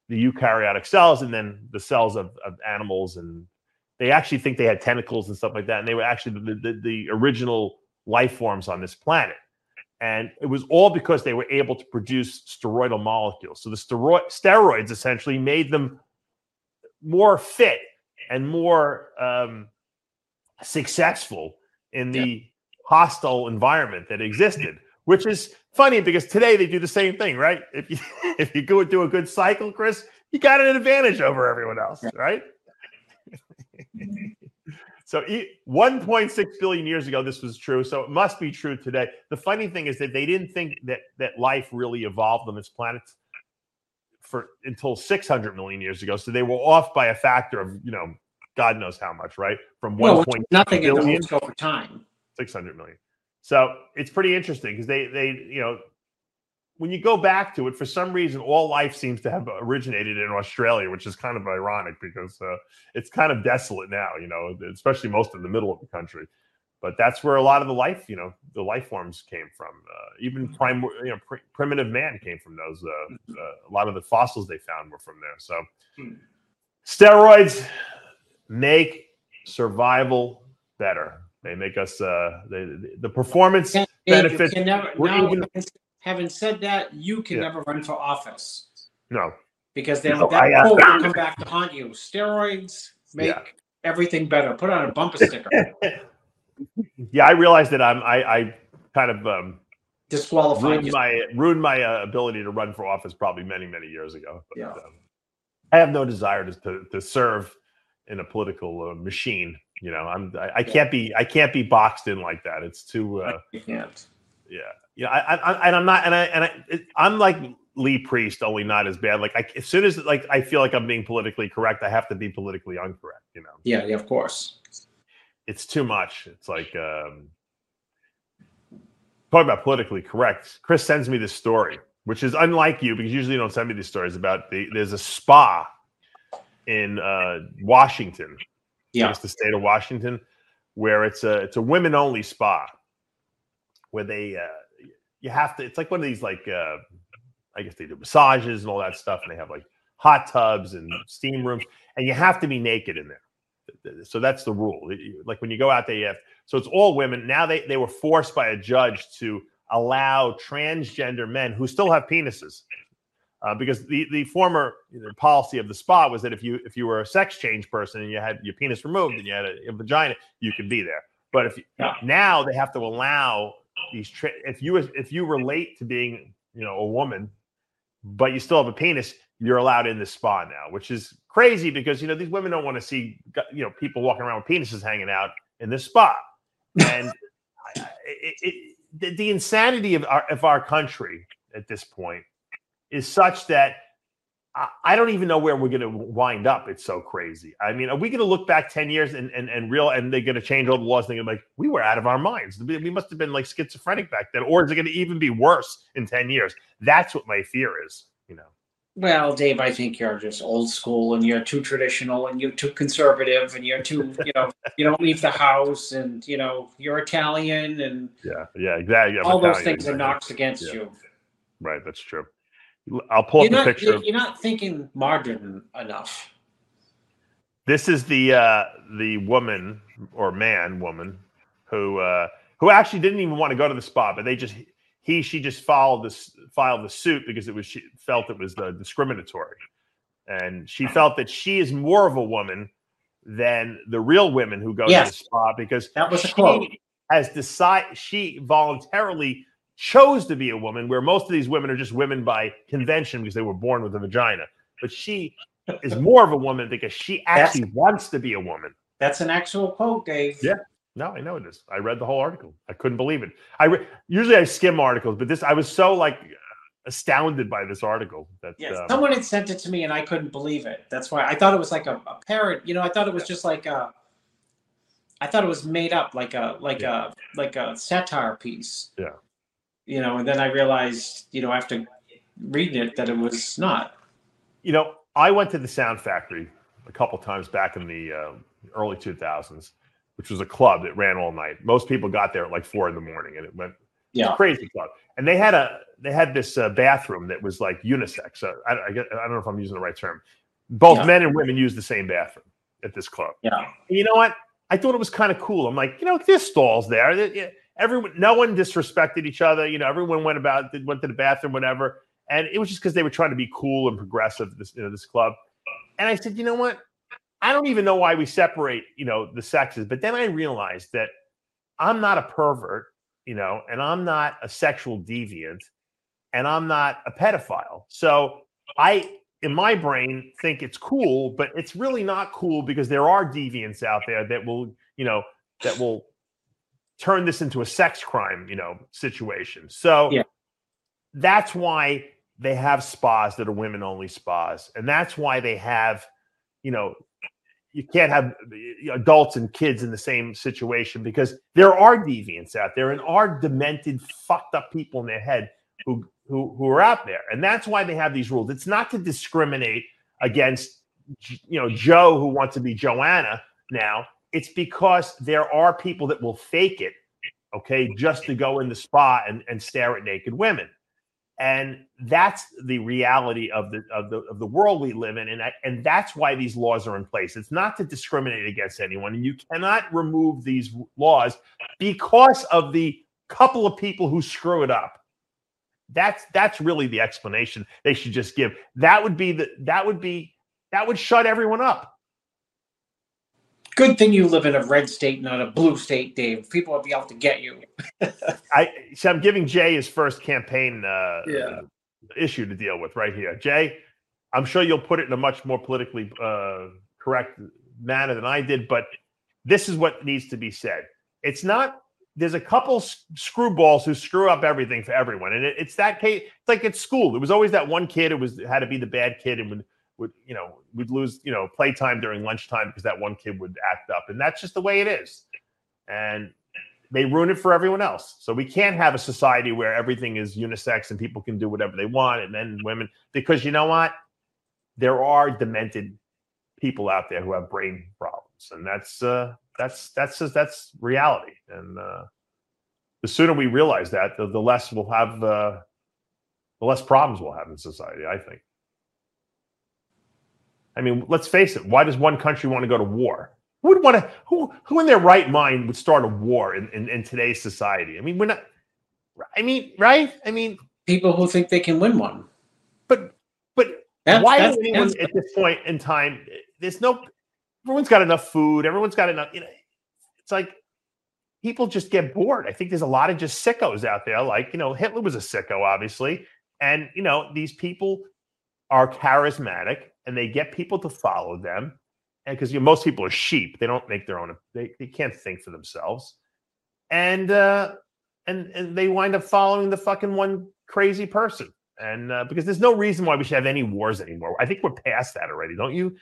the eukaryotic cells and then the cells of, of animals and they actually think they had tentacles and stuff like that and they were actually the, the, the original life forms on this planet and it was all because they were able to produce steroidal molecules so the steroid, steroids essentially made them more fit and more um, successful in the yeah. hostile environment that existed which is funny because today they do the same thing, right? If you if you go do a good cycle, Chris, you got an advantage over everyone else, right? So 1.6 billion years ago, this was true. So it must be true today. The funny thing is that they didn't think that that life really evolved on this planet for until 600 million years ago. So they were off by a factor of you know God knows how much, right? From one point nothing billion, in the over time. 600 million. So it's pretty interesting because they they you know when you go back to it, for some reason, all life seems to have originated in Australia, which is kind of ironic because uh, it's kind of desolate now, you know, especially most of the middle of the country. But that's where a lot of the life, you know, the life forms came from. Uh, even mm-hmm. prime, you know, pr- primitive man came from those. Uh, mm-hmm. uh, a lot of the fossils they found were from there. So, hmm. steroids make survival better. They make us uh, they, the performance can, benefits. Can never, now, even, having said that, you can yeah. never run for office. No, because then no, that quote will come back to haunt you. Steroids make yeah. everything better. Put on a bumper sticker. yeah, I realized that I'm I, I kind of um, disqualified ruined my ruined my uh, ability to run for office probably many many years ago. But, yeah. Um, I have no desire to, to, to serve in a political uh, machine. You know, I'm I, I, can't be I can't be boxed in like that. It's too. Uh, you can't. Yeah, yeah. I, I, and I'm not, and I and I, it, I'm like Lee Priest, only not as bad. Like I, as soon as like I feel like I'm being politically correct, I have to be politically incorrect. You know. Yeah, yeah, of course. It's too much. It's like um, talk about politically correct. Chris sends me this story, which is unlike you because usually you don't send me these stories about the. There's a spa in uh, Washington yeah. the state of Washington, where it's a it's a women only spa, where they uh, you have to. It's like one of these like uh, I guess they do massages and all that stuff, and they have like hot tubs and steam rooms, and you have to be naked in there. So that's the rule. Like when you go out there, you have so it's all women. Now they they were forced by a judge to allow transgender men who still have penises uh, because the the former you know, policy of the spa was that if you if you were a sex change person and you had your penis removed and you had a, a vagina, you could be there. But if Yeah. now they have to allow these if you if you relate to being you know a woman, but you still have a penis, you're allowed in the spa now, which is crazy because you know these women don't want to see you know people walking around with penises hanging out in this spa, and it, it, the, the insanity of our of our country at this point is such that I, don't even know where we're going to wind up. It's so crazy. I mean, are we going to look back ten years and and, and real and they're going to change all the laws? And they're like, we were out of our minds. We, must have been like schizophrenic back then, or is it going to even be worse in ten years? That's what my fear is. You know. Well, Dave, I think you're just old school and you're too traditional and you're too conservative and you're too, you know, you don't leave the house and, you know, you're Italian and Yeah, yeah, exactly. I'm all those Italian, things are exactly. knocks against Yeah. you. Right, that's true. I'll pull You're up the not, picture. you're, not thinking modern enough. This is the uh, the woman or man woman who uh, who actually didn't even want to go to the spa, but they just he she just filed this filed the suit because it was she felt it was uh, discriminatory, and she felt that she is more of a woman than the real women who go to the spa because That was a she quote. has decided she voluntarily chose to be a woman, where most of these women are just women by convention because they were born with a vagina. But she is more of a woman because she actually wants to be a woman. That's an actual quote, Dave. Yeah. No, I know it is. I read the whole article. I couldn't believe it. I re- usually I skim articles, but this I was so like astounded by this article that Yes, um, someone had sent it to me and I couldn't believe it. That's why I thought it was like a, a parrot. You know, I thought it was just like a. I thought it was made up, like a like a like a satire piece. Yeah. You know, and then I realized, you know, after reading it, that it was not. you know, I went to the Sound Factory a couple times back in the uh, early 2000s, which was a club that ran all night. Most people got there at like four in the morning, and it went Yeah. crazy club. And they had a they had this uh, bathroom that was like unisex. So I, I, get- I don't know if I'm using the right term. Both Yeah. men and women use the same bathroom at this club. Yeah. And you know what? I thought it was kind of cool. I'm like, you know, there's stalls there. Everyone, no one disrespected each other. You know, everyone went about, went to the bathroom, whatever. And it was just because they were trying to be cool and progressive. This, you know, this club. And I said, you know what? I don't even know why we separate, you know, the sexes. But then I realized that I'm not a pervert, you know, and I'm not a sexual deviant, and I'm not a pedophile. So I, in my brain, think it's cool, but it's really not cool because there are deviants out there that will, you know, that will turn this into a sex crime, you know, situation. So Yeah. that's why they have spas that are women only spas. And that's why they have, you know, you can't have adults and kids in the same situation because there are deviants out there and are demented, fucked up people in their head who who who are out there. And that's why they have these rules. It's not to discriminate against you know Joe who wants to be Joanna now. It's because there are people that will fake it, okay, just to go in the spa and, and stare at naked women. And that's the reality of the of the of the world we live in, and I, and that's why these laws are in place. It's not to discriminate against anyone, and you cannot remove these laws because of the couple of people who screw it up. That's that's really the explanation they should just give. That would be the that would be that would shut everyone up. Good thing you live in a red state, not a blue state, Dave. People would be out to get you. I so I'm giving Jay his first campaign uh, Yeah. issue to deal with right here. Jay, I'm sure you'll put it in a much more politically uh, correct manner than I did, but this is what needs to be said. It's not. There's a couple screwballs who screw up everything for everyone, and it, it's that case. It's like at school. There was always that one kid who was had to be the bad kid and would would you know we'd lose you know playtime during lunchtime because that one kid would act up, and that's just the way it is. And they ruin it for everyone else. So we can't have a society where everything is unisex and people can do whatever they want, and men and women, because you know what? There are demented people out there who have brain problems, and that's uh, that's that's just, that's reality. And uh, the sooner we realize that, the, the less we'll have, uh, the less problems we'll have in society. I think. I mean, let's face it. Why does one country want to go to war? Who would want to? Who who in their right mind would start a war in, in, in today's society? I mean, we're not. I mean, right? I mean, People who think they can win one. but That's, Why that's, anyone at this point in time? There's no. Everyone's got enough food. Everyone's got enough. You know, it's like people just get bored. I think there's a lot of just sickos out there. Like you know, Hitler was a sicko, obviously, and you know these people are charismatic and they get people to follow them. And because you know, most people are sheep, they don't make their own. They, they can't think for themselves, and uh, and and they wind up following the fucking one crazy person. And uh, because there's no reason why we should have any wars anymore. I think we're past that already, don't you?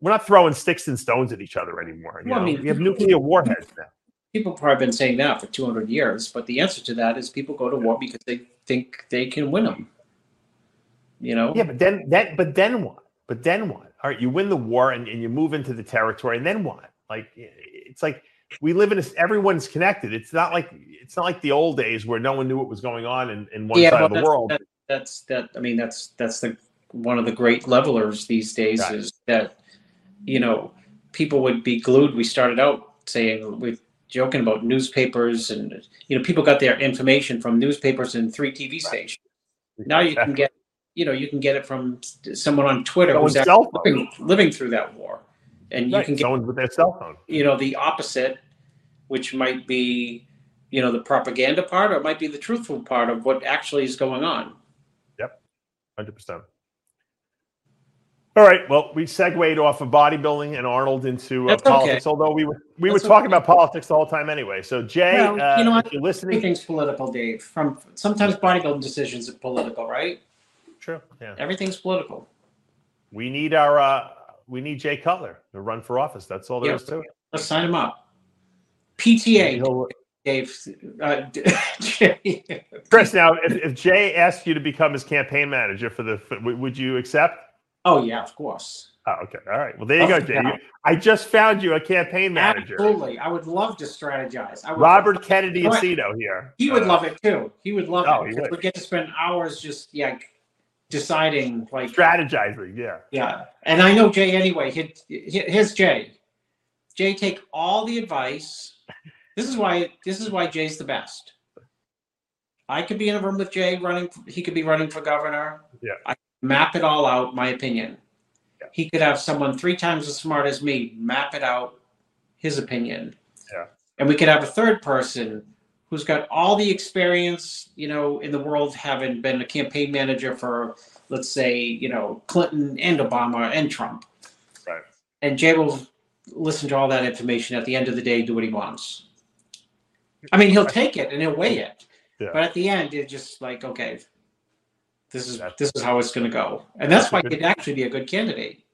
We're not throwing sticks and stones at each other anymore. you Well, I mean, we have nuclear warheads now. people have probably been saying that for 200 years, but the answer to that is people go to war because they think they can win them. You know? Yeah, but then that but then what? But then what? All right, you win the war and, and you move into the territory, and then what? Like it's like we live in a, everyone's connected. It's not like it's not like the old days where no one knew what was going on in, in one side well, of the world. That, that's that. I mean, that's that's the one of the great levelers these days Right. is that you know people would be glued. We started out saying we joking about newspapers and you know people got their information from newspapers and three TV stations. Now you can get you know you can get it from someone on Twitter Someone's who's actually living, living through that war, and you Right, can get someone with their cell phone. you know the opposite which might be you know the propaganda part or it might be the truthful part of what actually is going on Yep, Hundred percent. All right. Well, we segued off of bodybuilding and Arnold into uh, That's okay. politics. Although we were we That's were talking okay. about politics the whole time anyway. So Jay, Well, uh, you know what? if you're listening, everything's political dave from sometimes bodybuilding decisions are political right true. Yeah. everything's political We need our uh, we need Jay Cutler to run for office. That's all there Yeah. is to it. let's sign him up pta He'll- dave uh, Jay. Chris, now if, if Jay asked you to become his campaign manager for the, would would you accept? oh yeah of course Oh, okay. All right. Well, there you go, Oh, Jay. yeah. I just found you a campaign manager. absolutely i would love to strategize I would, Robert Kennedy Right. Aceto here. he would Uh, love it too he would love Oh, it he would. we get to spend hours just yeah deciding like strategizing. Yeah. Yeah, and I know Jay anyway. He- he- Here's Jay. Jay, take all the advice. This is why. This is why Jay's the best. I could be in a room with Jay running. He could be running for governor. Yeah. I map it all out. My opinion. Yeah. He could have someone three times as smart as me map it out. His opinion. Yeah. And we could have a third person who's got all the experience, you know, in the world, having been a campaign manager for, let's say, you know, Clinton and Obama and Trump. Right. And Jay will listen to all that information. At the end of the day, do what he wants. I mean, he'll take it and he'll weigh it, Yeah. but at the end, it's just like, okay, this is That's- this is how it's going to go, and that's That's why good- he'd actually be a good candidate.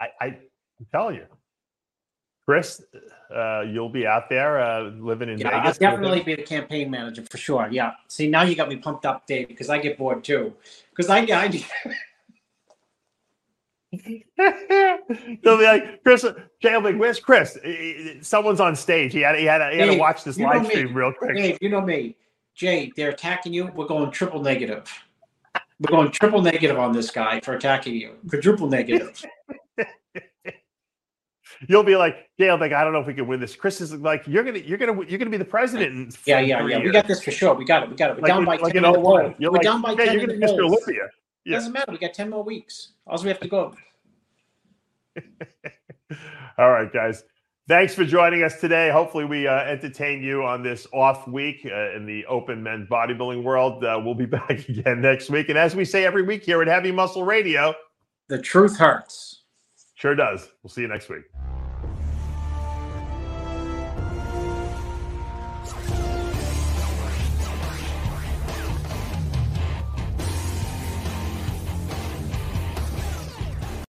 I, I, I'm you, Chris, uh, you'll be out there uh, living in Yeah, I'll Vegas. definitely be the campaign manager for sure. Yeah. See, now you got me pumped up, Dave, because I get bored too. Because I, I They'll be like, Chris, Jay will be like, where's Chris? Someone's on stage. He had, he had, he had to watch this live me. stream real quick. Dave, you know me, Jay. They're attacking you. We're going triple negative. We're going triple negative on this guy for attacking you. Quadruple negative. You'll be like, be like, I don't know if we can win this. Chris is like, you're gonna, you're gonna, you're gonna be the president. Yeah, yeah, yeah. We got this for sure. We got it. We got it. We're Like down by like ten in in the 01. roll. You're We're like, down by yeah, ten you're gonna Mr. Olympia. Yeah. Doesn't matter. We got ten more weeks. All we have to go. All right, guys. Thanks for joining us today. Hopefully, we uh, entertain you on this off week uh, in the open men's bodybuilding world. Uh, we'll be back again next week. And as we say every week here at Heavy Muscle Radio, The truth hurts. sure does. We'll see you next week.